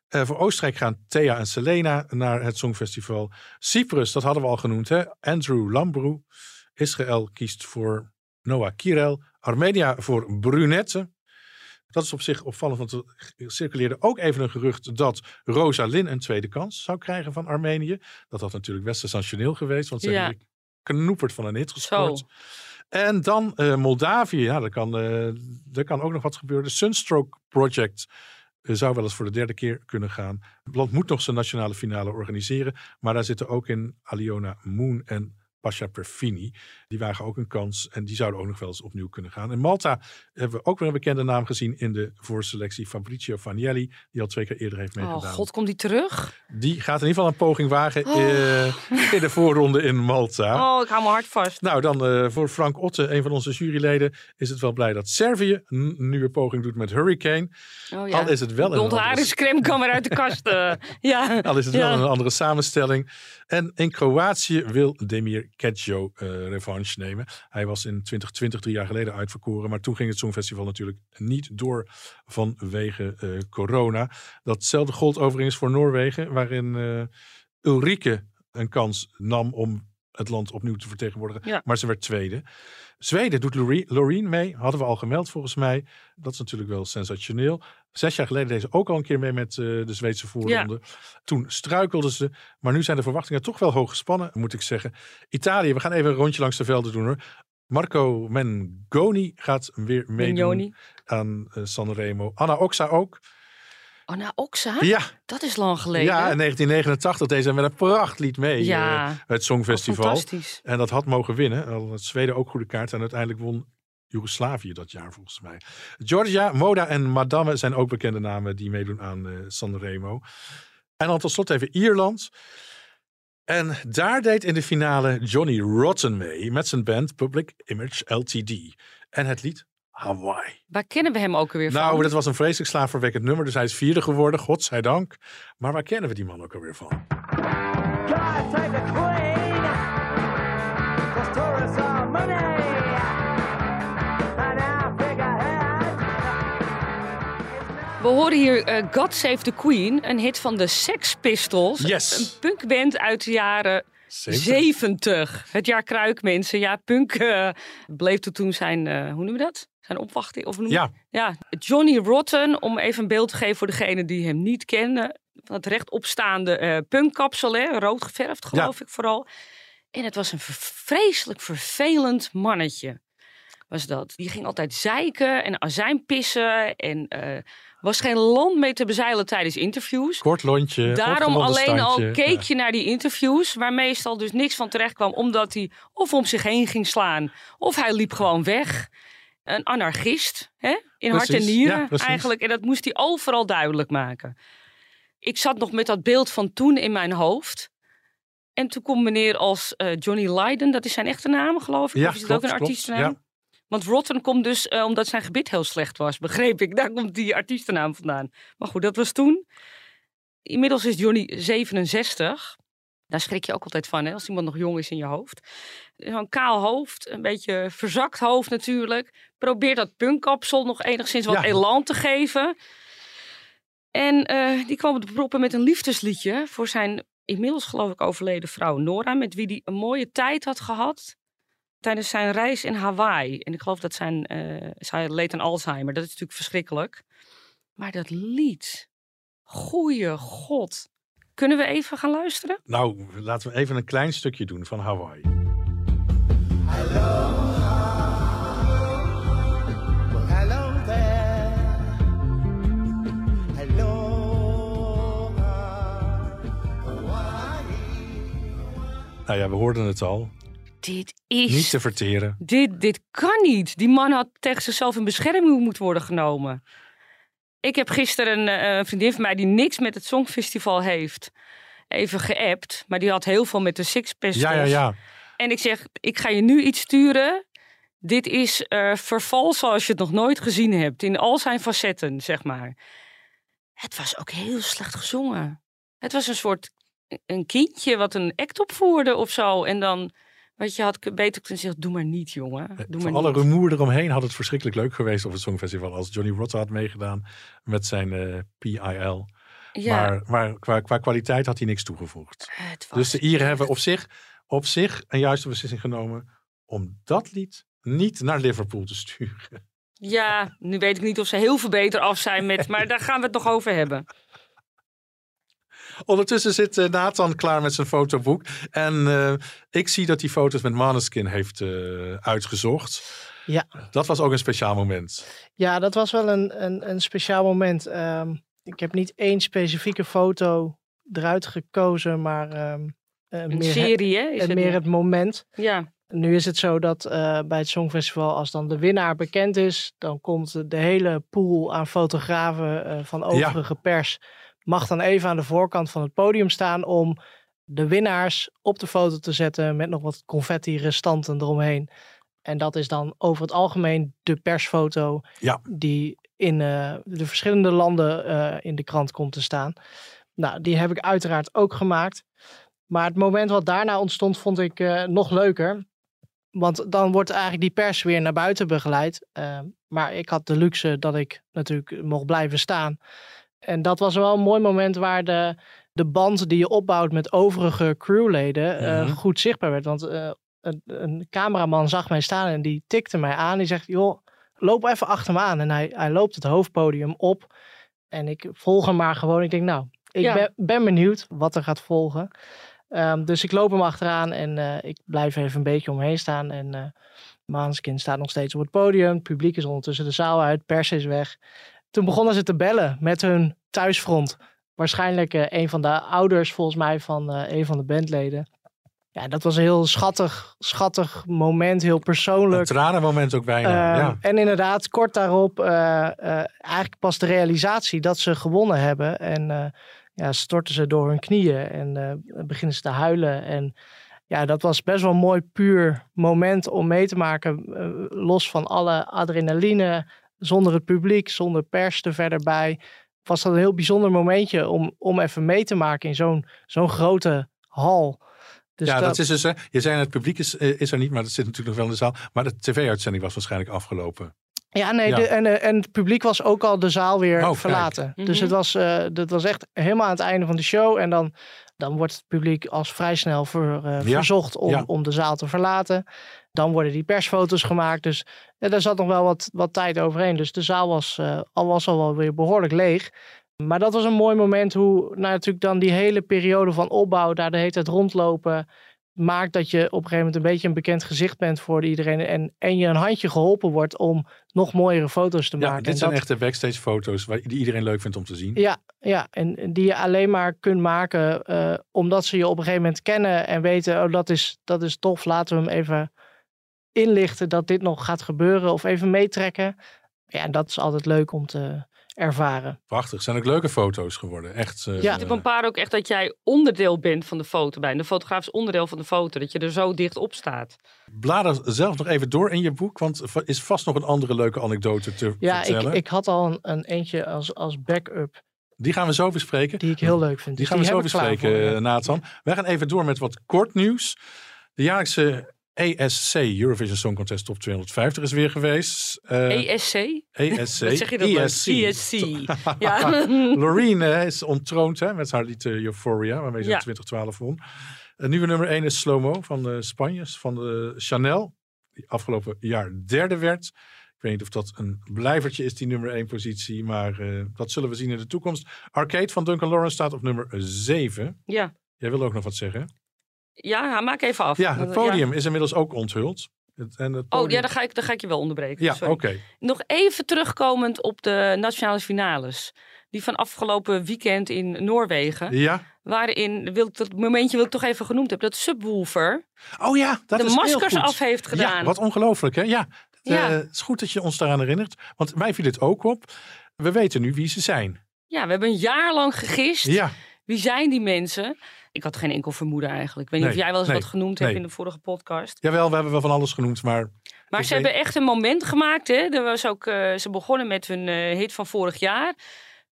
Eh, voor Oostenrijk gaan Thea en Selena naar het Songfestival. Cyprus, dat hadden we al genoemd, hè? Andrew Lambrou. Israël kiest voor Noah Kirel. Armenia voor Brunette. Dat is op zich opvallend, want er circuleerde ook even een gerucht dat Rosa Lin een tweede kans zou krijgen van Armenië. Dat had natuurlijk best sensationeel geweest, want ze Ja. hebben van een hit gescoord. Zo. En dan eh, Moldavië, ja, daar kan, eh, daar kan ook nog wat gebeuren. De Sunstroke Project eh, zou wel eens voor de derde keer kunnen gaan. Het land moet nog zijn nationale finale organiseren, maar daar zitten ook in Aliona Moon en Pasha Perfini. Die wagen ook een kans en die zouden ook nog wel eens opnieuw kunnen gaan. In Malta hebben we ook weer een bekende naam gezien in de voorselectie. Fabrizio Fanielli, die al twee keer eerder heeft Oh meegedaan. god, komt die terug? Die gaat in ieder geval een poging wagen Oh. eh, in de voorronde in Malta. Oh, ik hou mijn hart vast. Nou, dan eh, voor Frank Otte, een van onze juryleden, is het wel blij dat Servië een nieuwe poging doet met Hurricane. Oh, ja. Al is het wel De een andere, kan weer uit de kast. eh. ja. al is het Ja. wel een andere samenstelling. En in Kroatië wil Demir Kedjo eh revanche nemen. Hij was in 2020, drie jaar geleden, uitverkoren. Maar toen ging het Songfestival natuurlijk niet door vanwege eh, corona. Datzelfde gold overigens voor Noorwegen, waarin eh, Ulrike een kans nam om het land opnieuw te vertegenwoordigen. Ja. Maar ze werd tweede. Zweden doet Loreen mee. Hadden we al gemeld volgens mij. Dat is natuurlijk wel sensationeel. Zes jaar geleden deed ze ook al een keer mee met eh, de Zweedse voorronde. Toen struikelden ze. Maar nu zijn de verwachtingen toch wel hoog gespannen, moet ik zeggen. Italië, we gaan even een rondje langs de velden doen hoor. Marco Mengoni gaat weer meedoen aan eh, Sanremo. Anna Oxa ook. Anna Oxa? Ja, Dat is lang geleden. ja, in 1989 deed ze met een prachtlied mee. Ja. eh, het Songfestival. Fantastisch. En dat had mogen winnen. Al had Zweden ook goede kaart. En uiteindelijk won Joegoslavië dat jaar volgens mij. Georgia, Moda en Madame zijn ook bekende namen die meedoen aan eh Sanremo. En dan tot slot even Ierland. En daar deed in de finale Johnny Rotten mee met zijn band Public Image LTD. En het lied Hawaii. Waar kennen we hem ook alweer van? Nou, dat was een vreselijk slaafverwekkend nummer. Dus hij is vierde geworden, godzijdank. Maar waar kennen we die man ook alweer van? God We horen hier eh, God Save the Queen, een hit van de Sex Pistols. Yes. Een punkband uit de jaren 70. 70. Het jaar kruik, mensen. Ja, punk eh, bleef toen- zijn, eh, hoe noemen we dat? Zijn opwachting? Of noem je- Ja, ja, Johnny Rotten, om even een beeld te geven voor degene die hem niet kennen. Van het rechtopstaande eh punkkapsel, hè? rood geverfd geloof ik vooral. En het was een vreselijk vervelend mannetje. Was dat. Die ging altijd zeiken en azijn pissen. En was geen land mee te bezeilen tijdens interviews. kort lontje. Daarom alleen al keek Ja. je naar die interviews, waar meestal dus niks van terecht kwam, omdat hij of om zich heen ging slaan, of hij liep gewoon weg. Een anarchist, hè? in hart en nieren ja, eigenlijk. En dat moest hij overal duidelijk maken. Ik zat nog met dat beeld van toen in mijn hoofd. En toen komt meneer als eh, Johnny Lydon, dat is zijn echte naam geloof ik. Ja, of is het ook een artiestennaam? Want Rotten komt dus eh, omdat zijn gebit heel slecht was, begreep ik. Daar komt die artiestennaam vandaan. Maar goed, dat was toen. Inmiddels is Johnny 67. Daar schrik je ook altijd van, hè, als iemand nog jong is in je hoofd. Zo'n kaal hoofd, een beetje verzakt hoofd natuurlijk. Probeer dat punkkapsel nog enigszins wat Ja. elan te geven. En eh, die kwam op de proppen met een liefdesliedje voor zijn inmiddels geloof ik overleden vrouw Nora. Met wie hij een mooie tijd had gehad tijdens zijn reis in Hawaii. En ik geloof dat zijn, eh zij leed aan Alzheimer. Dat is natuurlijk verschrikkelijk. Maar dat lied, goeie god. Kunnen we even gaan luisteren? Nou, laten we even een klein stukje doen van Hawaii. Hello there. Hello, Hawaii. Nou ja, we hoorden het al. Dit is... Niet te verteren. Dit, dit kan niet. Die man had tegen zichzelf in bescherming moeten worden genomen. Ik heb gisteren een, eh, een vriendin van mij die niks met het Songfestival heeft, even geappt. Maar die had heel veel met de Six Pistols. Ja, ja, ja. En ik zeg, ik ga je nu iets sturen. Dit is eh, verval zoals je het nog nooit gezien hebt. In al zijn facetten, zeg maar. Het was ook heel slecht gezongen. Het was een soort een kindje wat een act opvoerde of zo. En dan, wat je had beter kunnen zeggen, doe maar niet, jongen. Doe Voor maar alle rumoer eromheen had het verschrikkelijk leuk geweest op het Songfestival. Als Johnny Rotten had meegedaan met zijn eh, PIL. Ja, Maar, maar qua, qua kwaliteit had hij niks toegevoegd. was Dus de Ieren hebben op zich, op zich een juiste beslissing genomen om dat lied niet naar Liverpool te sturen. Ja, nu weet ik niet of ze heel veel beter af zijn met... Maar daar gaan we het nog over hebben. Ondertussen zit eh, Nathan klaar met zijn fotoboek. En eh, ik zie dat hij foto's met Maneskin heeft eh, uitgezocht. Ja. Dat was ook een speciaal moment. Ja, dat was wel een, een, een speciaal moment. Ehm, ik heb niet één specifieke foto eruit gekozen, maar ehm, eh, Een meer, serie, hè? Is het, het meer het moment. Ja, Nu is het zo dat eh, bij het Songfestival, als dan de winnaar bekend is, dan komt de hele pool aan fotografen eh, van overige pers, mag dan even aan de voorkant van het podium staan om de winnaars op de foto te zetten met nog wat confetti restanten eromheen. En dat is dan over het algemeen de persfoto Ja. die in eh, de verschillende landen eh, in de krant komt te staan. Nou, die heb ik uiteraard ook gemaakt. Maar het moment wat daarna ontstond, vond ik eh, nog leuker. Want dan wordt eigenlijk die pers weer naar buiten begeleid. Maar ik had de luxe dat ik natuurlijk mocht blijven staan. En dat was wel een mooi moment waar de, de band die je opbouwt met overige crewleden eh, Mhm. goed zichtbaar werd. Want eh, een, een cameraman zag mij staan en die tikte mij aan. Die zegt, joh, loop even achter me aan. En hij, hij loopt het hoofdpodium op. En ik volg hem maar gewoon. Ik denk, nou, ik Ja. ben, ben benieuwd wat er gaat volgen. Ehm, dus ik loop hem achteraan en eh, ik blijf even een beetje omheen staan. En eh Maanskin staat nog steeds op het podium. Het publiek is ondertussen de zaal uit, pers is weg. Toen begonnen ze te bellen met hun thuisfront. Waarschijnlijk eh, een van de ouders volgens mij van eh, een van de bandleden. Ja, dat was een heel schattig, schattig moment, heel Een persoonlijk. tranenmoment ook bijna. Ehm, ja. En inderdaad, kort daarop eh, eigenlijk pas de realisatie dat ze gewonnen hebben. En ja, storten ze door hun knieën en beginnen ze te huilen. En ja, dat was best wel een mooi puur moment om mee te maken. los van alle adrenaline, zonder het publiek, zonder pers er verder bij. Was dat een heel bijzonder momentje om, om even mee te maken in zo'n zo'n grote hal. Dus ja, dat is dus, hè, je zei het publiek is, eh, is er niet, maar dat zit natuurlijk nog wel in de zaal. Maar de tv-uitzending was waarschijnlijk afgelopen. Ja, nee, Ja. De, en, eh, en het publiek was ook al de zaal weer Oh, kijk. verlaten. Dus Mhm. het was, eh, dat was echt helemaal aan het einde van de show. En dan, dan wordt het publiek als vrij snel ver, Ja, verzocht om, ja. om de zaal te verlaten. Dan worden die persfoto's gemaakt. Dus ja, daar zat nog wel wat, wat tijd overheen. Dus de zaal was, eh, al was al wel weer behoorlijk leeg. Maar dat was een mooi moment hoe nou, natuurlijk dan die hele periode van opbouw, daar de hele tijd rondlopen, maakt dat je op een gegeven moment een beetje een bekend gezicht bent voor iedereen. En, en je een handje geholpen wordt om nog mooiere foto's te Ja, maken. dit En zijn dat- echte backstage foto's waar, die iedereen leuk vindt om te zien. Ja, ja, en en die je alleen maar kunt maken eh, omdat ze je op een gegeven moment kennen en weten, oh dat is, dat is tof, laten we hem even inlichten dat dit nog gaat gebeuren of even meetrekken. Ja, en dat is altijd leuk om te ervaren. Prachtig. Zijn ook leuke foto's geworden. Echt. eh, Ja. Ik heb een paar ook echt dat jij onderdeel bent van de foto bij. De fotograaf is onderdeel van de foto. Dat je er zo dicht op staat. Blader zelf nog even door in je boek, want is vast nog een andere leuke anekdote te Ja, ik, vertellen. ik had al een, een eentje als, als backup Die gaan we zo bespreken. die ik heel leuk vind. Die Dus gaan we zo ik bespreken, voor eh, Nathan. Wij gaan even door met wat kort nieuws. De jaarlijkse ESC, Eurovision Song Contest Top 250, is weer geweest. Eh, ESC? ESC. Wat zeg je dat leuk? ESC. ESC. Ja. Loreen is ontroond hè, met haar lied eh, Euphoria, waarmee ze Ja. in 2012 won. Een nieuwe nummer 1 is Slow Mo van de Spanje, van de Chanel. Die afgelopen jaar derde werd. Ik weet niet of dat een blijvertje is, die nummer 1 positie. Maar eh, dat zullen we zien in de toekomst. Arcade van Duncan Lawrence staat op nummer 7. ja. Jij wil ook nog wat zeggen? Ja, maak even af. Ja, het podium is inmiddels ook onthuld. Het, en het Oh ja, dan ga, ik, dan ga ik je wel onderbreken. Ja, oké. Nog even terugkomend op de nationale finales. Die van afgelopen weekend in Noorwegen. Ja. Waarin, wil ik, dat momentje wil ik toch even genoemd hebben. Dat Subwoofer Oh ja, dat de is heel maskers goed. af heeft gedaan. Ja, wat ongelooflijk hè? Ja, het, Ja. eh, is goed dat je ons daaraan herinnert. Want mij viel het ook op. We weten nu wie ze zijn. Ja, we hebben een jaar lang gegist. Ja, Wie zijn die mensen? Ik had geen enkel vermoeden eigenlijk. Ik weet niet Nee, of jij wel eens nee, wat genoemd nee. hebt in de vorige podcast. jawel, we hebben wel van alles genoemd. Maar Maar ze hebben echt een moment gemaakt. Hè? Er was ook, eh, ze begonnen met hun eh, hit van vorig jaar.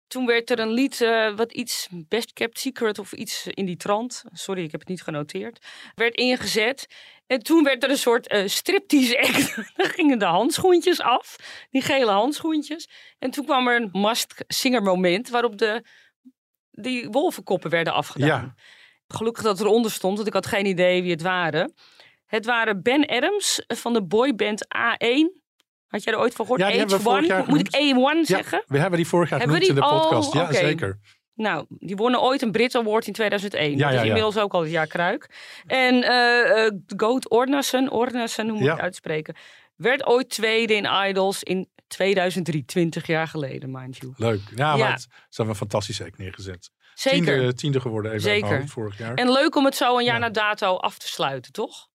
Toen werd er een lied, eh, wat iets Best Kept Secret of iets in die trant. Sorry, ik heb het niet genoteerd. Werd ingezet. En toen werd er een soort eh striptease act. Dan gingen de handschoentjes af. Die gele handschoentjes. En toen kwam er een must singer moment waarop de, die wolvenkoppen werden afgedaan. Ja. Gelukkig dat eronder stond, want ik had geen idee wie het waren. Het waren Ben Adams van de boyband A1. Had jij er ooit van gehoord? Ja, die hebben we vorig jaar H1. Moet ik A1 Ja, zeggen? we hebben die vorig jaar genoemd in de? Oh, podcast. ja, zeker. Nou, die wonnen ooit een Brit Award in 2001. Ja, dat is inmiddels ook al het jaar kruik. En eh eh, Goat Ornason, Ornason, hoe moet ik het uitspreken? Werd ooit tweede in Idols in 2003, 20 jaar geleden, mind you. Leuk. Ja, Ja. maar het, ze hebben een fantastische act neergezet. Zeker. Tiende, tiende geworden even Zeker. vorig jaar. En leuk om het zo een jaar Ja. na dato af te sluiten, toch?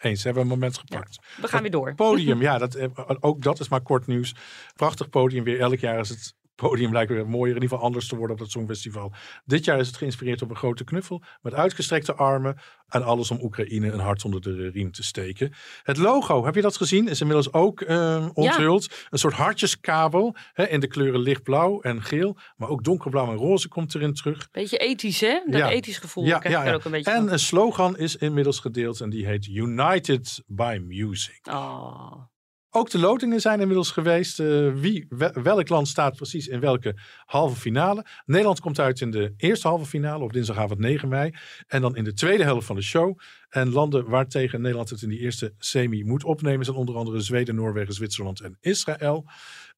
Eens, hebben een moment gepakt. We gaan weer door. Podium, ja, dat, eh, ook dat is maar kort nieuws. Prachtig podium weer. Elk jaar is het podium lijkt weer mooier, in ieder geval anders te worden op het Songfestival. Dit jaar is het geïnspireerd op een grote knuffel met uitgestrekte armen en alles om Oekraïne een hart onder de riem te steken. Het logo, heb je dat gezien? Is inmiddels ook eh, onthuld. Een soort hartjeskabel hè, in de kleuren lichtblauw en geel, maar ook donkerblauw en roze komt erin terug. Beetje ethisch, hè? Dat Ja. ethisch gevoel Ja, krijg ook een beetje En van. een slogan is inmiddels gedeeld en die heet United by Music. Oh. Ook de lotingen zijn inmiddels geweest. Eh, wie, we- welk land staat precies in welke halve finale? Nederland komt uit in de eerste halve finale op dinsdagavond 9 mei. En dan in de tweede helft van de show. En landen waartegen Nederland het in die eerste semi moet opnemen zijn onder andere Zweden, Noorwegen, Zwitserland en Israël.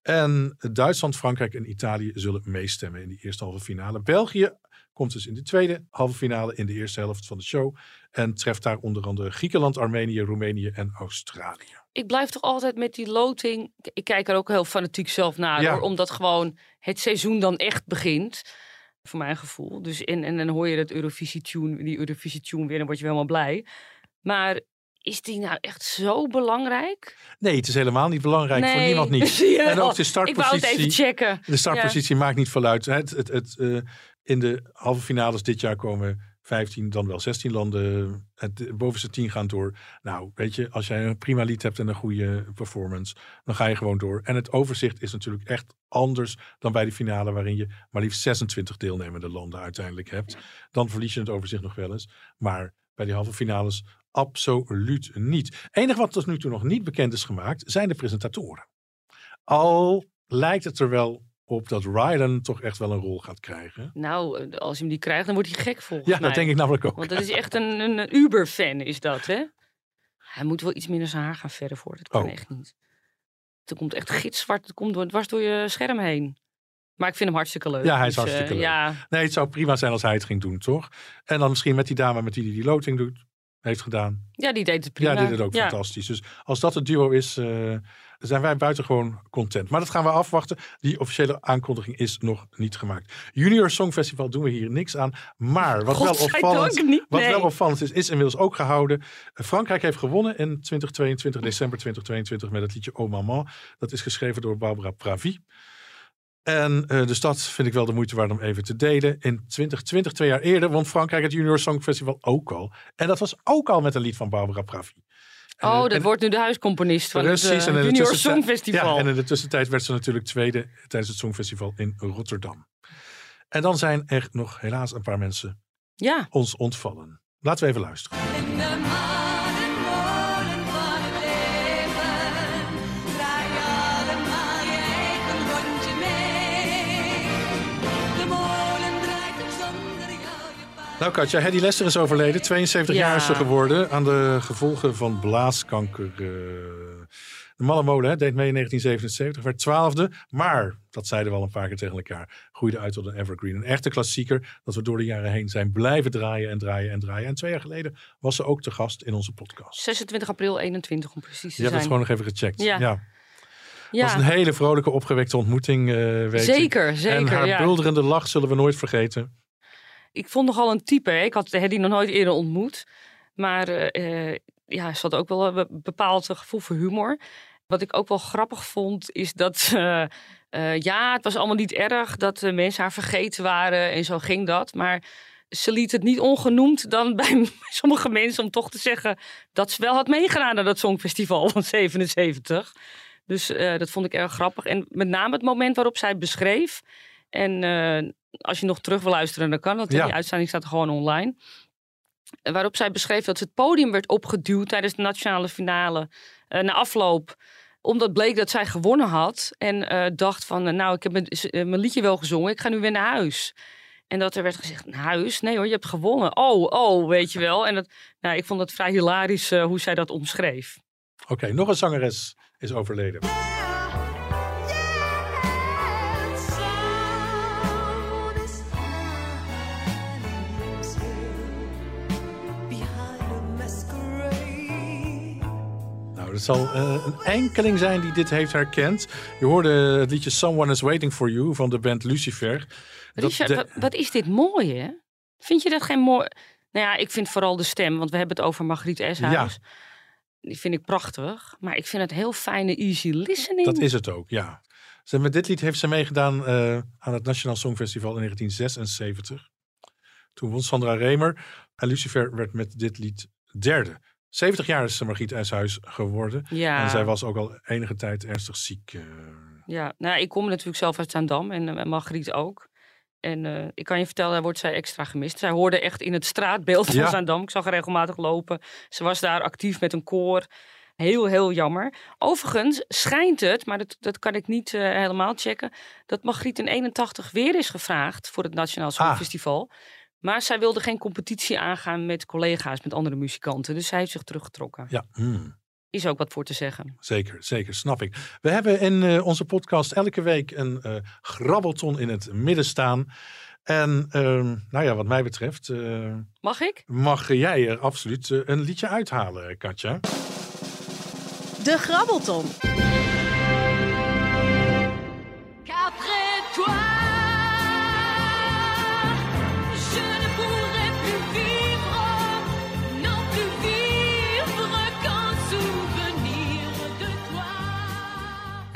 En Duitsland, Frankrijk en Italië zullen meestemmen in die eerste halve finale. België komt dus in de tweede halve finale in de eerste helft van de show. En treft daar onder andere Griekenland, Armenië, Roemenië en Australië. Ik blijf toch altijd met die loting. Ik kijk er ook heel fanatiek zelf naar, Ja. hoor, omdat gewoon het seizoen dan echt begint. Voor mijn gevoel. Dus en, en dan hoor je dat Eurovisie tune, die Eurovisie tune weer, dan word je wel helemaal blij. Maar is die nou echt zo belangrijk? Nee, het is helemaal niet belangrijk voor niemand niet. En ook de Ik wou het even startpositie. checken. De startpositie maakt niet veel uit. Het, het, het, eh, in de halve finales dit jaar komen 15, dan wel 16 landen. Het bovenste 10 gaan door. Nou, weet je, als jij een prima lied hebt en een goede performance, dan ga je gewoon door. En het overzicht is natuurlijk echt anders dan bij de finale, waarin je maar liefst 26 deelnemende landen uiteindelijk hebt. Dan verlies je het overzicht nog wel eens. Maar bij die halve finales absoluut niet. Het enige wat tot nu toe nog niet bekend is gemaakt, zijn de presentatoren. Al lijkt het er wel op dat Rylan toch echt wel een rol gaat krijgen. Nou, eh, als je hem die krijgt, dan wordt hij gek volgens Ja, mij. dat denk ik namelijk ook. Want dat is echt een, een, een Uber-fan, is dat, hè? Hij moet wel iets minder zijn haar gaan verder voor. Dat kan Oh. echt niet. Het komt echt gitzwart. Het komt door, dwars door je scherm heen. Maar ik vind hem hartstikke leuk. Ja, hij is Dus, hartstikke eh, leuk. Ja, Nee, het zou prima zijn als hij het ging doen, toch? En dan misschien met die dame met die die, die loting doet, heeft gedaan. ja, die deed het prima. Ja, dit is ook Ja. fantastisch. Dus als dat het duo is, eh, zijn wij buitengewoon content. Maar dat gaan we afwachten. Die officiële aankondiging is nog niet gemaakt. Junior Songfestival doen we hier niks aan. Maar wat wel opvallend, niet, wat nee. wel opvallend is, is inmiddels ook gehouden. Frankrijk heeft gewonnen in 2022, december 2022, met het liedje Oh Maman. Dat is geschreven door Barbara Pravi. En eh, dus dat vind ik wel de moeite waard om even te delen. In 2020, twee jaar eerder, won Frankrijk het Junior Songfestival ook al. En dat was ook al met een lied van Barbara Pravi. Oh, eh, dat en- wordt nu de huiscomponist van Precies, het eh, Junior Songfestival. Ja, en in de tussentijd werd ze natuurlijk tweede tijdens het Songfestival in Rotterdam. En dan zijn er nog helaas een paar mensen ja. ons ontvallen. Laten we even luisteren. Nou Katja, Hedy Lester is overleden. 72 Ja. jaar is ze geworden aan de gevolgen van blaaskanker. eh. De hè, deed mee in 1977, werd twaalfde. Maar, dat zeiden we al een paar keer tegen elkaar, groeide uit tot een evergreen. Een echte klassieker dat we door de jaren heen zijn blijven draaien en draaien en draaien. En twee jaar geleden was ze ook te gast in onze podcast. 26 april 21 om precies te Je hebt het zijn. gewoon nog even gecheckt. Ja. ja. ja. was een hele vrolijke, opgewekte ontmoeting, eh weet. Zeker, zeker. En haar ja. bulderende lach zullen we nooit vergeten. Ik vond nogal een type. Ik had Hedy nog nooit eerder ontmoet. Maar eh, eh, ja, ze had ook wel een be- bepaald gevoel voor humor. Wat ik ook wel grappig vond, is dat... eh, ja, het was allemaal niet erg dat de mensen haar vergeten waren. En zo ging dat. Maar ze liet het niet ongenoemd dan bij sommige mensen... om toch te zeggen dat ze wel had meegedaan naar dat Songfestival van 77. Dus dat vond ik erg grappig. En met name het moment waarop zij beschreef... En als je nog terug wil luisteren, dan kan dat. Ja. Die uitzending staat gewoon online. Eh, Waarop zij beschreef dat ze het podium werd opgeduwd tijdens de nationale finale. eh, na afloop. Omdat bleek dat zij gewonnen had. En eh, dacht van, nou, ik heb mijn, mijn liedje wel gezongen. Ik ga nu weer naar huis. En dat er werd gezegd, naar huis? Nee hoor, je hebt gewonnen. Oh, oh, weet je wel. En dat, nou, ik vond het vrij hilarisch hoe zij dat omschreef. Oké, nog een zangeres is overleden. Het zal eh, een enkeling zijn die dit heeft herkend. Je hoorde het liedje Someone is Waiting for You van de band Lucifer. Richard, de- wat, wat is dit mooi, hè? Vind je dat geen mooi... Nou ja, ik vind vooral de stem, want we hebben het over Margriet Eshuis. Die vind ik prachtig. Maar ik vind het heel fijne easy listening. Dat is het ook, ja. Ze, met dit lied heeft ze meegedaan eh, aan het Nationaal Songfestival in 1976. Toen won Sandra Remer en Lucifer werd met dit lied derde. 70 jaar is Margriet Eshuis geworden. Ja. En zij was ook al enige tijd ernstig ziek. eh. Ja, nou, ik kom natuurlijk zelf uit Zaandam en, eh, en Margriet ook. En eh, ik kan je vertellen, daar wordt zij extra gemist. Zij hoorde echt in het straatbeeld van Ja. Zaandam. Ik zag haar regelmatig lopen. Ze was daar actief met een koor. Heel, heel jammer. Overigens schijnt het, maar dat, dat kan ik niet helemaal checken... dat Margriet in 81 weer is gevraagd voor het Nationaal Songfestival. Maar zij wilde geen competitie aangaan met collega's, met andere muzikanten. Dus zij heeft zich teruggetrokken. Ja, hmm, Is ook wat voor te zeggen. zeker, zeker, snap ik. We hebben in eh, onze podcast elke week een eh, grabbelton in het midden staan. En ehm, nou ja, wat mij betreft eh, Mag ik? mag jij er absoluut een liedje uithalen, Katja. De Grabbelton.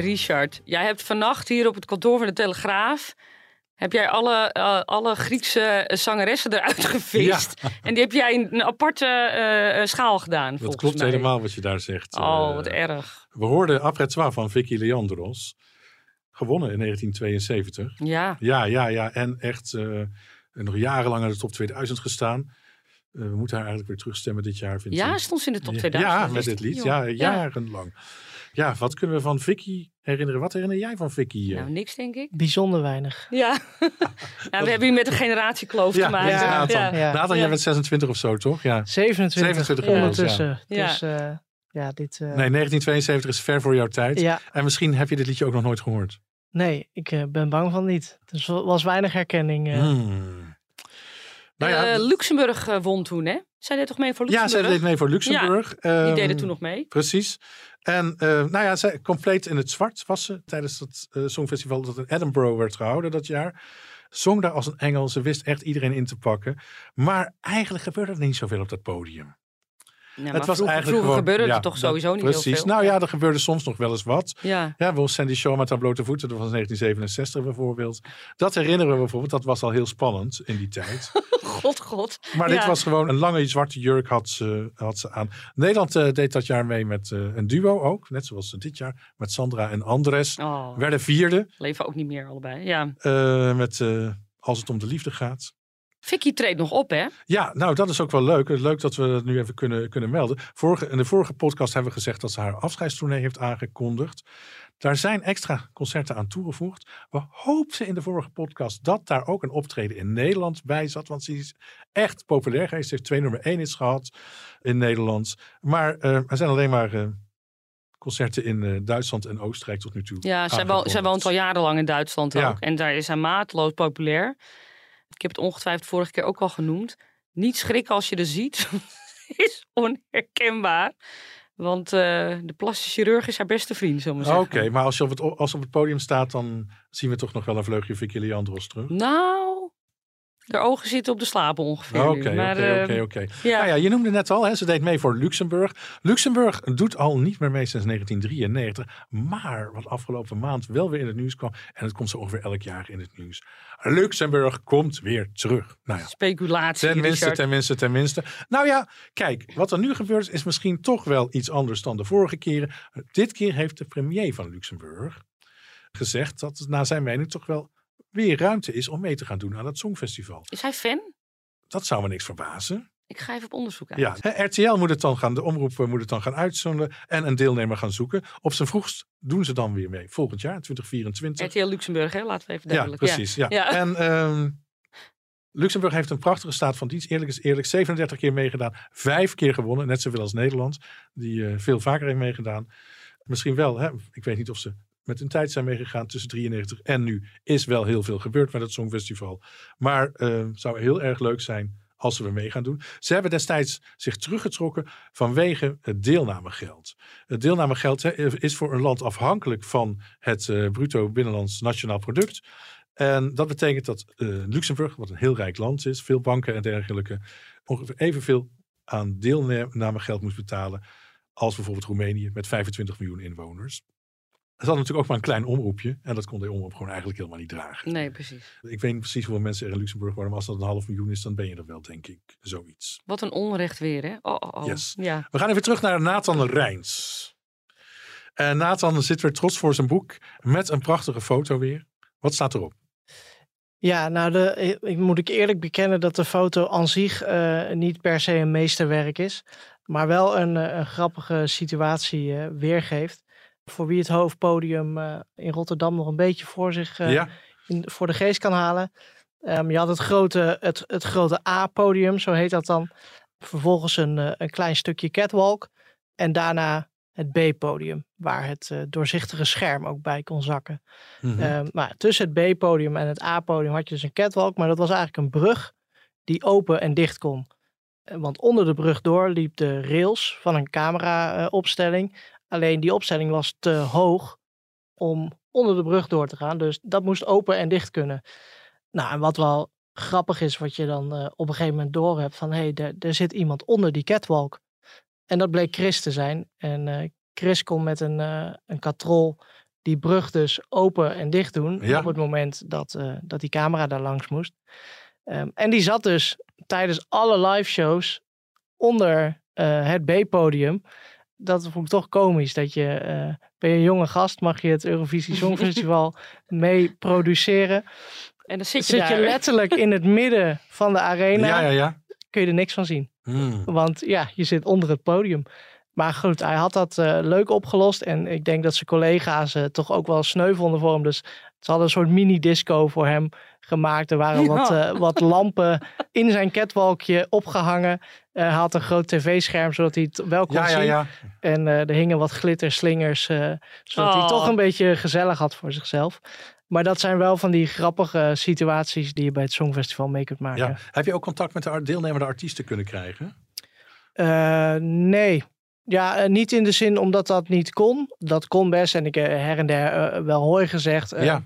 Richard, jij hebt vannacht hier op het kantoor van de Telegraaf. Heb jij alle, eh, alle Griekse eh, zangeressen eruit gevist? En die heb jij in een aparte eh, schaal gedaan. Dat klopt mij. helemaal wat je daar zegt. Oh, wat erg. We hoorden Après van Vicky Leandros. Gewonnen in 1972. Ja, Ja, ja, ja. En echt nog jarenlang in de top 2000 gestaan. We moeten haar eigenlijk weer terugstemmen dit jaar, vind ja ik. stond ze in de top Ja, 2000. Ja, met dit lied. Ja, jarenlang. Ja, wat kunnen we van Vicky herinneren? Wat herinner jij van Vicky? eh? Nou, niks denk ik. Bijzonder weinig. Ja. nou, we hebben hier met een generatiekloof te maken. ja, Nathan. ja. ja. Nathan, Ja. jij bent 26 of zo, toch? Ja. 27, 27 ondertussen. Ja. Dus eh, ja, dit... eh, Nee, 1972 is ver voor jouw tijd. Ja, En misschien heb je dit liedje ook nog nooit gehoord. nee, ik eh, ben bang van niet. Dus er was weinig herkenning. eh. Hmm. Nou ja, Eh, Luxemburg eh, won toen, hè? Zij deed toch mee voor ja, Luxemburg? zij deed mee voor Luxemburg. Die Ehm, deden toen nog mee. Precies. En eh, nou ja, zij, compleet in het zwart was ze tijdens het eh, Songfestival dat in Edinburgh werd gehouden dat jaar. Zong daar als een engel. Ze wist echt iedereen in te pakken. Maar eigenlijk gebeurde er niet zoveel op dat podium. Ja, het was vroeger, eigenlijk vroeger gewoon, gebeurde ja, er toch sowieso niet Precies. heel veel. Nou ja, er gebeurde soms nog wel eens wat. Ja, Ja, Sandy Shaw met haar blote voeten. Dat was 1967 bijvoorbeeld. Dat herinneren we bijvoorbeeld. Dat was al heel spannend in die tijd. god, god. Maar dit was gewoon een lange zwarte jurk had ze, had ze aan. Nederland eh, deed dat jaar mee met eh, een duo ook. Net zoals dit jaar. Met Sandra en Andres. Oh, Werden vierde. leven ook niet meer allebei. Ja. eh, met Als het om de liefde gaat. Vicky treedt nog op, hè? Ja, nou dat is ook wel leuk. Leuk dat we dat nu even kunnen, kunnen melden. Vorige, in de vorige podcast hebben we gezegd dat ze haar afscheidstournee heeft aangekondigd. Daar zijn extra concerten aan toegevoegd. We hoopten in de vorige podcast dat daar ook een optreden in Nederland bij zat. Want ze is echt populair geweest. Ze heeft twee nummer één hits gehad in Nederland. Maar eh, er zijn alleen maar eh, concerten in eh, Duitsland en Oostenrijk tot nu toe. Ja, zij, wo- zij aangekondigd. woont al jarenlang in Duitsland Ja. ook. En daar is hij mateloos populair. Ik heb het ongetwijfeld vorige keer ook al genoemd. Niet schrikken als je er ziet. is onherkenbaar. Want eh, de plastische chirurg is haar beste vriend, zullen we Oké, zeggen. maar als je op het, als op het podium staat, dan zien we toch nog wel een vleugje Vicky Leandros terug. Nou, de ogen zitten op de slapen ongeveer Oké. Maar, oké, oké, oké. Ja. Nou ja, je noemde net al, hè, ze deed mee voor Luxemburg. Luxemburg doet al niet meer mee sinds 1993. Maar wat afgelopen maand wel weer in het nieuws kwam. En het komt zo ongeveer elk jaar in het nieuws. Luxemburg komt weer terug. Nou ja, Speculatie, tenminste, Richard. tenminste, tenminste. Nou ja, kijk, wat er nu gebeurt is misschien toch wel iets anders dan de vorige keren. Dit keer heeft de premier van Luxemburg gezegd dat het naar zijn mening toch wel weer ruimte is om mee te gaan doen aan het Songfestival. Is hij fan? Dat zou me niks verbazen. Ik ga even op onderzoek uit. Ja, RTL moet het dan gaan, de omroep eh, moet het dan gaan uitzonden en een deelnemer gaan zoeken. Op zijn vroegst doen ze dan weer mee. Volgend jaar, 2024. RTL Luxemburg, hè? laten we even ja, duidelijk. precies. Ja. Ja. En ehm, Luxemburg heeft een prachtige staat van dienst. Eerlijk is eerlijk, 37 keer meegedaan. Vijf keer gewonnen. Net zoveel als Nederland. Die eh, veel vaker heeft meegedaan. Misschien wel. Hè? Ik weet niet of ze met hun tijd zijn meegegaan tussen 93 en nu. Is wel heel veel gebeurd met het Songfestival. Maar eh zou heel erg leuk zijn als ze weer mee gaan doen. Ze hebben destijds zich teruggetrokken vanwege het deelnamegeld. Het deelnamegeld is voor een land afhankelijk van het eh, bruto binnenlands nationaal product. En dat betekent dat eh, Luxemburg, wat een heel rijk land is, veel banken en dergelijke, ongeveer evenveel aan deelnamegeld moet betalen als bijvoorbeeld Roemenië met 25 miljoen inwoners. Ze hadden natuurlijk ook maar een klein omroepje en dat kon de omroep gewoon eigenlijk helemaal niet dragen. Nee, precies. Ik weet niet precies hoeveel mensen er in Luxemburg wonen, maar als dat een half miljoen is, dan ben je er wel, denk ik. Zoiets. Wat een onrecht weer, hè? Oh, oh, oh. Yes. Ja. We gaan even terug naar Nathan Rijns. En Nathan zit weer trots voor zijn boek met een prachtige foto weer. Wat staat erop? Ja, nou, de, ik, moet ik eerlijk bekennen dat de foto aan zich eh, niet per se een meesterwerk is. Maar wel een, eh, een grappige situatie eh, weergeeft. Voor wie het hoofdpodium eh, in Rotterdam nog een beetje voor zich eh, ja, in, voor de geest kan halen. Ehm, je had het grote, het, het grote A-podium, zo heet dat dan. Vervolgens een, eh, een klein stukje catwalk. En daarna het B-podium, waar het doorzichtige scherm ook bij kon zakken. Mhm. Ehm, maar tussen het B-podium en het A-podium had je dus een catwalk. Maar dat was eigenlijk een brug die open en dicht kon. Want onder de brug door liep de rails van een camera-opstelling. Alleen die opstelling was te hoog om onder de brug door te gaan. Dus dat moest open en dicht kunnen. Nou, en wat wel grappig is, wat je dan eh, op een gegeven moment door hebt van hé, hey, er, zit iemand onder die catwalk. En dat bleek Chris te zijn. En eh, Chris kon met een, eh, een katrol die brug dus open en dicht doen. Ja. Op het moment dat, dat die camera daar langs moest. Ehm, en die zat dus tijdens alle live shows onder het B-podium. Dat vond ik toch komisch. Dat je, eh, ben je een jonge gast, mag je het Eurovisie Songfestival mee produceren. En dan zit je Zit je daar. letterlijk in het midden van de arena, ja, ja, ja. kun je er niks van zien. Hmm. Want ja, je zit onder het podium. Maar goed, hij had dat eh, leuk opgelost. En ik denk dat zijn collega's eh, toch ook wel sneu vonden voor hem. Dus ze hadden een soort mini-disco voor hem gemaakt. Er waren Ja. wat, eh, wat lampen in zijn catwalkje opgehangen. Eh, hij had een groot tv-scherm, zodat hij het wel kon Ja, zien. ja. En eh, er hingen wat glitterslingers, zodat hij Oh. toch een beetje gezellig had voor zichzelf. Maar dat zijn wel van die grappige situaties die je bij het Songfestival mee kunt maken. ja. Heb je ook contact met de deelnemende artiesten kunnen krijgen? Nee. Ja, niet in de zin omdat dat niet kon. Dat kon best en ik her en der wel hooi gezegd. Ja.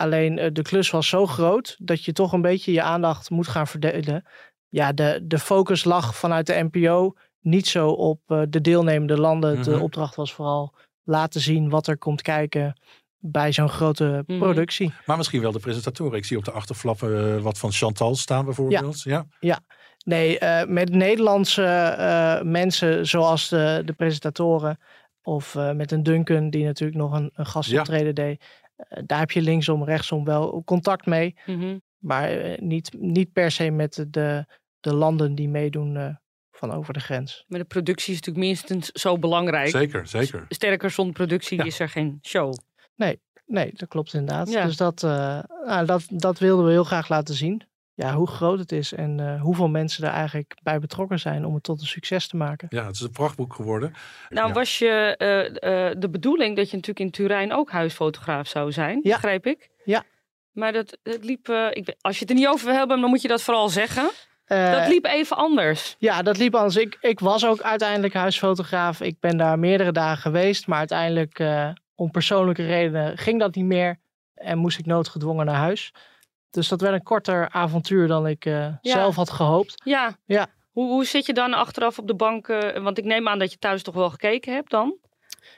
Alleen eh, de klus was zo groot dat je toch een beetje je aandacht moet gaan verdelen. Ja, de, de focus lag vanuit de NPO niet zo op eh, de deelnemende landen. De Mhm. opdracht was vooral laten zien wat er komt kijken bij zo'n grote Mhm. productie. Maar misschien wel de presentatoren. Ik zie op de achterflap eh, wat van Chantal staan bijvoorbeeld. Ja. Nee, eh, met Nederlandse mensen zoals de, de presentatoren of met een Duncan die natuurlijk nog een, een gastoptreden deed. Eh, daar heb je linksom, rechtsom wel contact mee. Mhm. Maar eh, niet, niet per se met de, de landen die meedoen eh, van over de grens. Maar de productie is natuurlijk minstens zo belangrijk. Zeker, zeker. Sterker, zonder productie Ja. is er geen show. Nee, dat klopt inderdaad. Ja. Dus dat, eh, nou, dat, dat wilden we heel graag laten zien. Ja, hoe groot het is en eh, hoeveel mensen er eigenlijk bij betrokken zijn om het tot een succes te maken. Ja, het is een prachtboek geworden. Nou, Ja. was je eh, eh, de bedoeling dat je natuurlijk in Turijn ook huisfotograaf zou zijn, Ja. begreep ik? Ja. Maar dat, het liep, ik, weet- als je het er niet over wil hebben, dan moet je dat vooral zeggen. Eh, dat liep even anders. Ja, dat liep anders. Ik, ik was ook uiteindelijk huisfotograaf. Ik ben daar meerdere dagen geweest. Maar uiteindelijk, eh, om persoonlijke redenen, ging dat niet meer. En moest ik noodgedwongen naar huis. Dus dat werd een korter avontuur dan ik eh, zelf had gehoopt. Ja. Ja. Hoe, hoe zit je dan achteraf op de bank? eh, want ik neem aan dat je thuis toch wel gekeken hebt dan?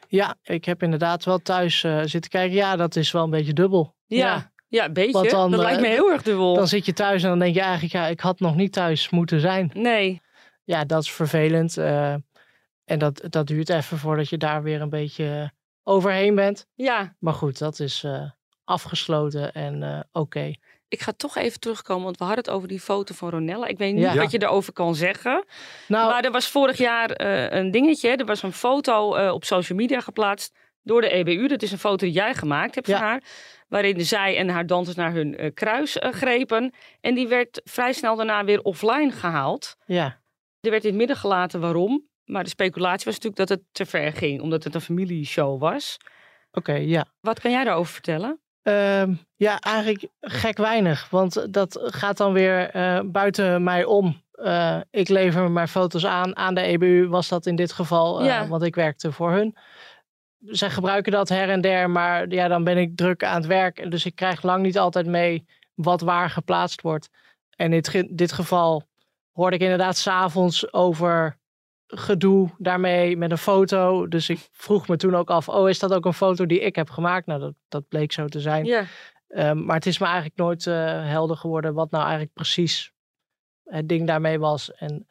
Ja, ik heb inderdaad wel thuis eh, zitten kijken. Ja, dat is wel een beetje dubbel. Ja, ja, een beetje. Dan, dat eh, lijkt me heel erg dubbel. Dan zit je thuis en dan denk je eigenlijk, ja, ik had nog niet thuis moeten zijn. Nee. Ja, dat is vervelend. eh, en dat, dat duurt even voordat je daar weer een beetje overheen bent. Ja, Maar goed, dat is eh, afgesloten en eh, oké. Ik ga toch even terugkomen, want we hadden het over die foto van Ronella. Ik weet niet Ja. wat je daarover kan zeggen. Nou, Maar er was vorig jaar eh, een dingetje. Er was een foto eh, op social media geplaatst door de EBU. Dat is een foto die jij gemaakt hebt Ja. van haar. waarin zij en haar dansers naar hun eh, kruis grepen. En die werd vrij snel daarna weer offline gehaald. Ja, Er werd in het midden gelaten waarom. Maar de speculatie was natuurlijk dat het te ver ging, omdat het een familieshow was. oké, ja. Wat kan jij daarover vertellen? Ehm, ja, eigenlijk gek weinig. Want dat gaat dan weer eh, buiten mij om. Eh, ik lever mijn foto's aan. Aan de EBU was dat in dit geval, eh, Ja. want ik werkte voor hun. Zij gebruiken dat her en der, maar ja, dan ben ik druk aan het werk. Dus ik krijg lang niet altijd mee wat waar geplaatst wordt. En in dit, ge- dit geval hoorde ik inderdaad s'avonds over gedoe daarmee met een foto. Dus ik vroeg me toen ook af, oh, is dat ook een foto die ik heb gemaakt? Nou, dat, dat bleek zo te zijn. Ja, Ehm, maar het is me eigenlijk nooit eh, helder geworden wat nou eigenlijk precies het ding daarmee was. En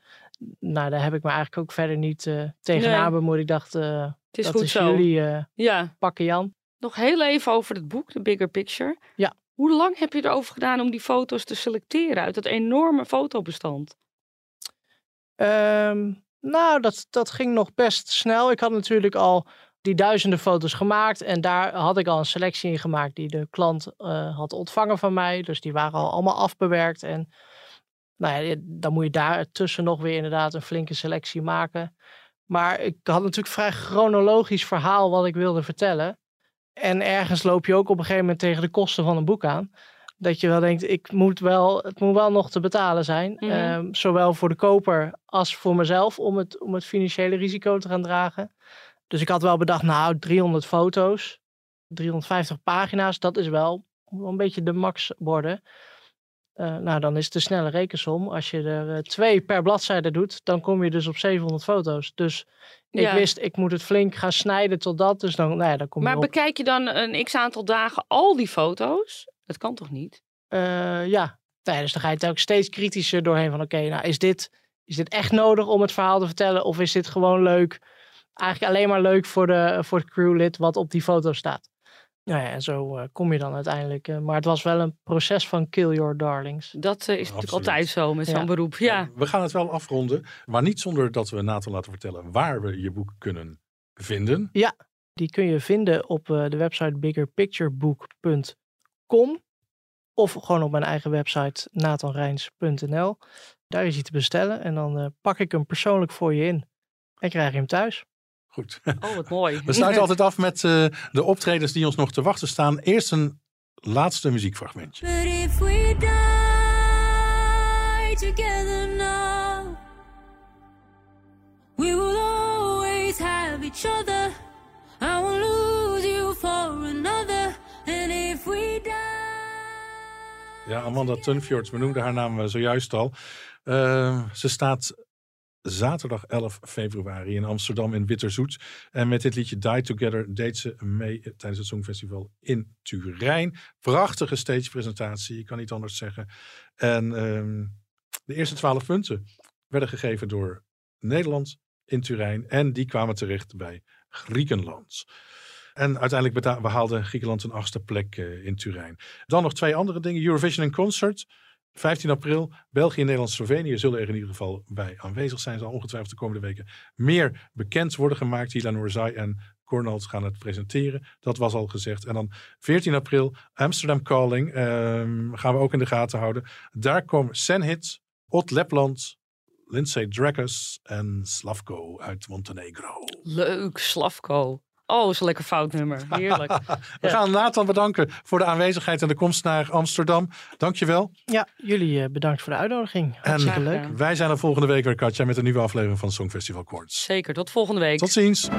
nou, daar heb ik me eigenlijk ook verder niet eh tegenaan Nee. bemoeid. Ik dacht, eh, het is dat goed is zo. jullie Ja, pakken Jan. nog heel even over het boek, The Bigger Picture. Ja. Hoe lang heb je erover gedaan om die foto's te selecteren uit dat enorme fotobestand? Ehm, nou, dat, dat ging nog best snel. Ik had natuurlijk al die duizenden foto's gemaakt. En daar had ik al een selectie in gemaakt die de klant eh, had ontvangen van mij. Dus die waren al allemaal afbewerkt. En nou ja, dan moet je daar tussen nog weer inderdaad een flinke selectie maken. Maar ik had natuurlijk vrij chronologisch verhaal wat ik wilde vertellen. En ergens loop je ook op een gegeven moment tegen de kosten van een boek aan. Dat je wel denkt, ik moet wel, het moet wel nog te betalen zijn. Mhm. Ehm, zowel voor de koper als voor mezelf om het, om het financiële risico te gaan dragen. Dus ik had wel bedacht, nou 300 foto's, 350 pagina's, dat is wel wel een beetje de max worden. Eh, nou, dan is het een snelle rekensom. Als je er eh, twee per bladzijde doet, dan kom je dus op 700 foto's. Dus ik Ja. wist, ik moet het flink gaan snijden tot dat. Dus dan, nou ja, dan kom je Maar op. bekijk je dan een x aantal dagen al die foto's? Dat kan toch niet? Eh, ja, nee, dus dan ga je het ook steeds kritischer doorheen van oké, nou is dit, is dit echt nodig om het verhaal te vertellen of is dit gewoon leuk? Eigenlijk alleen maar leuk voor, de, voor het crewlid wat op die foto staat. Nou ja, en zo eh, kom je dan uiteindelijk. eh, maar het was wel een proces van kill your darlings. Dat eh, is natuurlijk altijd zo met zo'n Ja. beroep. Ja. We gaan het wel afronden, maar niet zonder dat we Nathan laten vertellen waar we je boek kunnen vinden. Die kun je vinden op eh, de website biggerpicturebook.com of gewoon op mijn eigen website nathanrijns.nl. Daar is hij te bestellen en dan eh, pak ik hem persoonlijk voor je in en krijg je hem thuis. Goed. Oh, wat mooi. We sluiten altijd af met eh, de optredens die ons nog te wachten staan. Eerst een laatste muziekfragmentje. But if we die together now, we will always have each other. I won't lose you for another. And if we die. Ja, Amanda Tunfjords benoemde haar naam eh, zojuist al. Eh, ze staat zaterdag 11 februari in Amsterdam in Bitterzoet. En met dit liedje Die Together deed ze mee tijdens het Songfestival in Turijn. Prachtige stagepresentatie, ik kan niet anders zeggen. En ehm, de eerste twaalf punten werden gegeven door Nederland in Turijn. En die kwamen terecht bij Griekenland. En uiteindelijk behaalde Griekenland een achtste plek eh, in Turijn. Dan nog twee andere dingen. Eurovision in Concert. 15 april. België, Nederland, Slovenië zullen er in ieder geval bij aanwezig zijn. Zal ongetwijfeld de komende weken meer bekend worden gemaakt. Hila Noorzai en Cornald gaan het presenteren. Dat was al gezegd. En dan 14 april Amsterdam Calling. ehm, gaan we ook in de gaten houden. Daar komen Senhit, Ot Lepland, Lindsay Drakus en Slavko uit Montenegro. Leuk, Slavko. Oh, is een lekker fout nummer. Heerlijk. We gaan Nathan bedanken voor de aanwezigheid en de komst naar Amsterdam. Dankjewel. Ja, jullie eh, bedankt voor de uitnodiging. Hartstikke En- leuk. Wij zijn er volgende week weer, Katja, met een nieuwe aflevering van Songfestival Quartz. Zeker, tot volgende week. Tot ziens.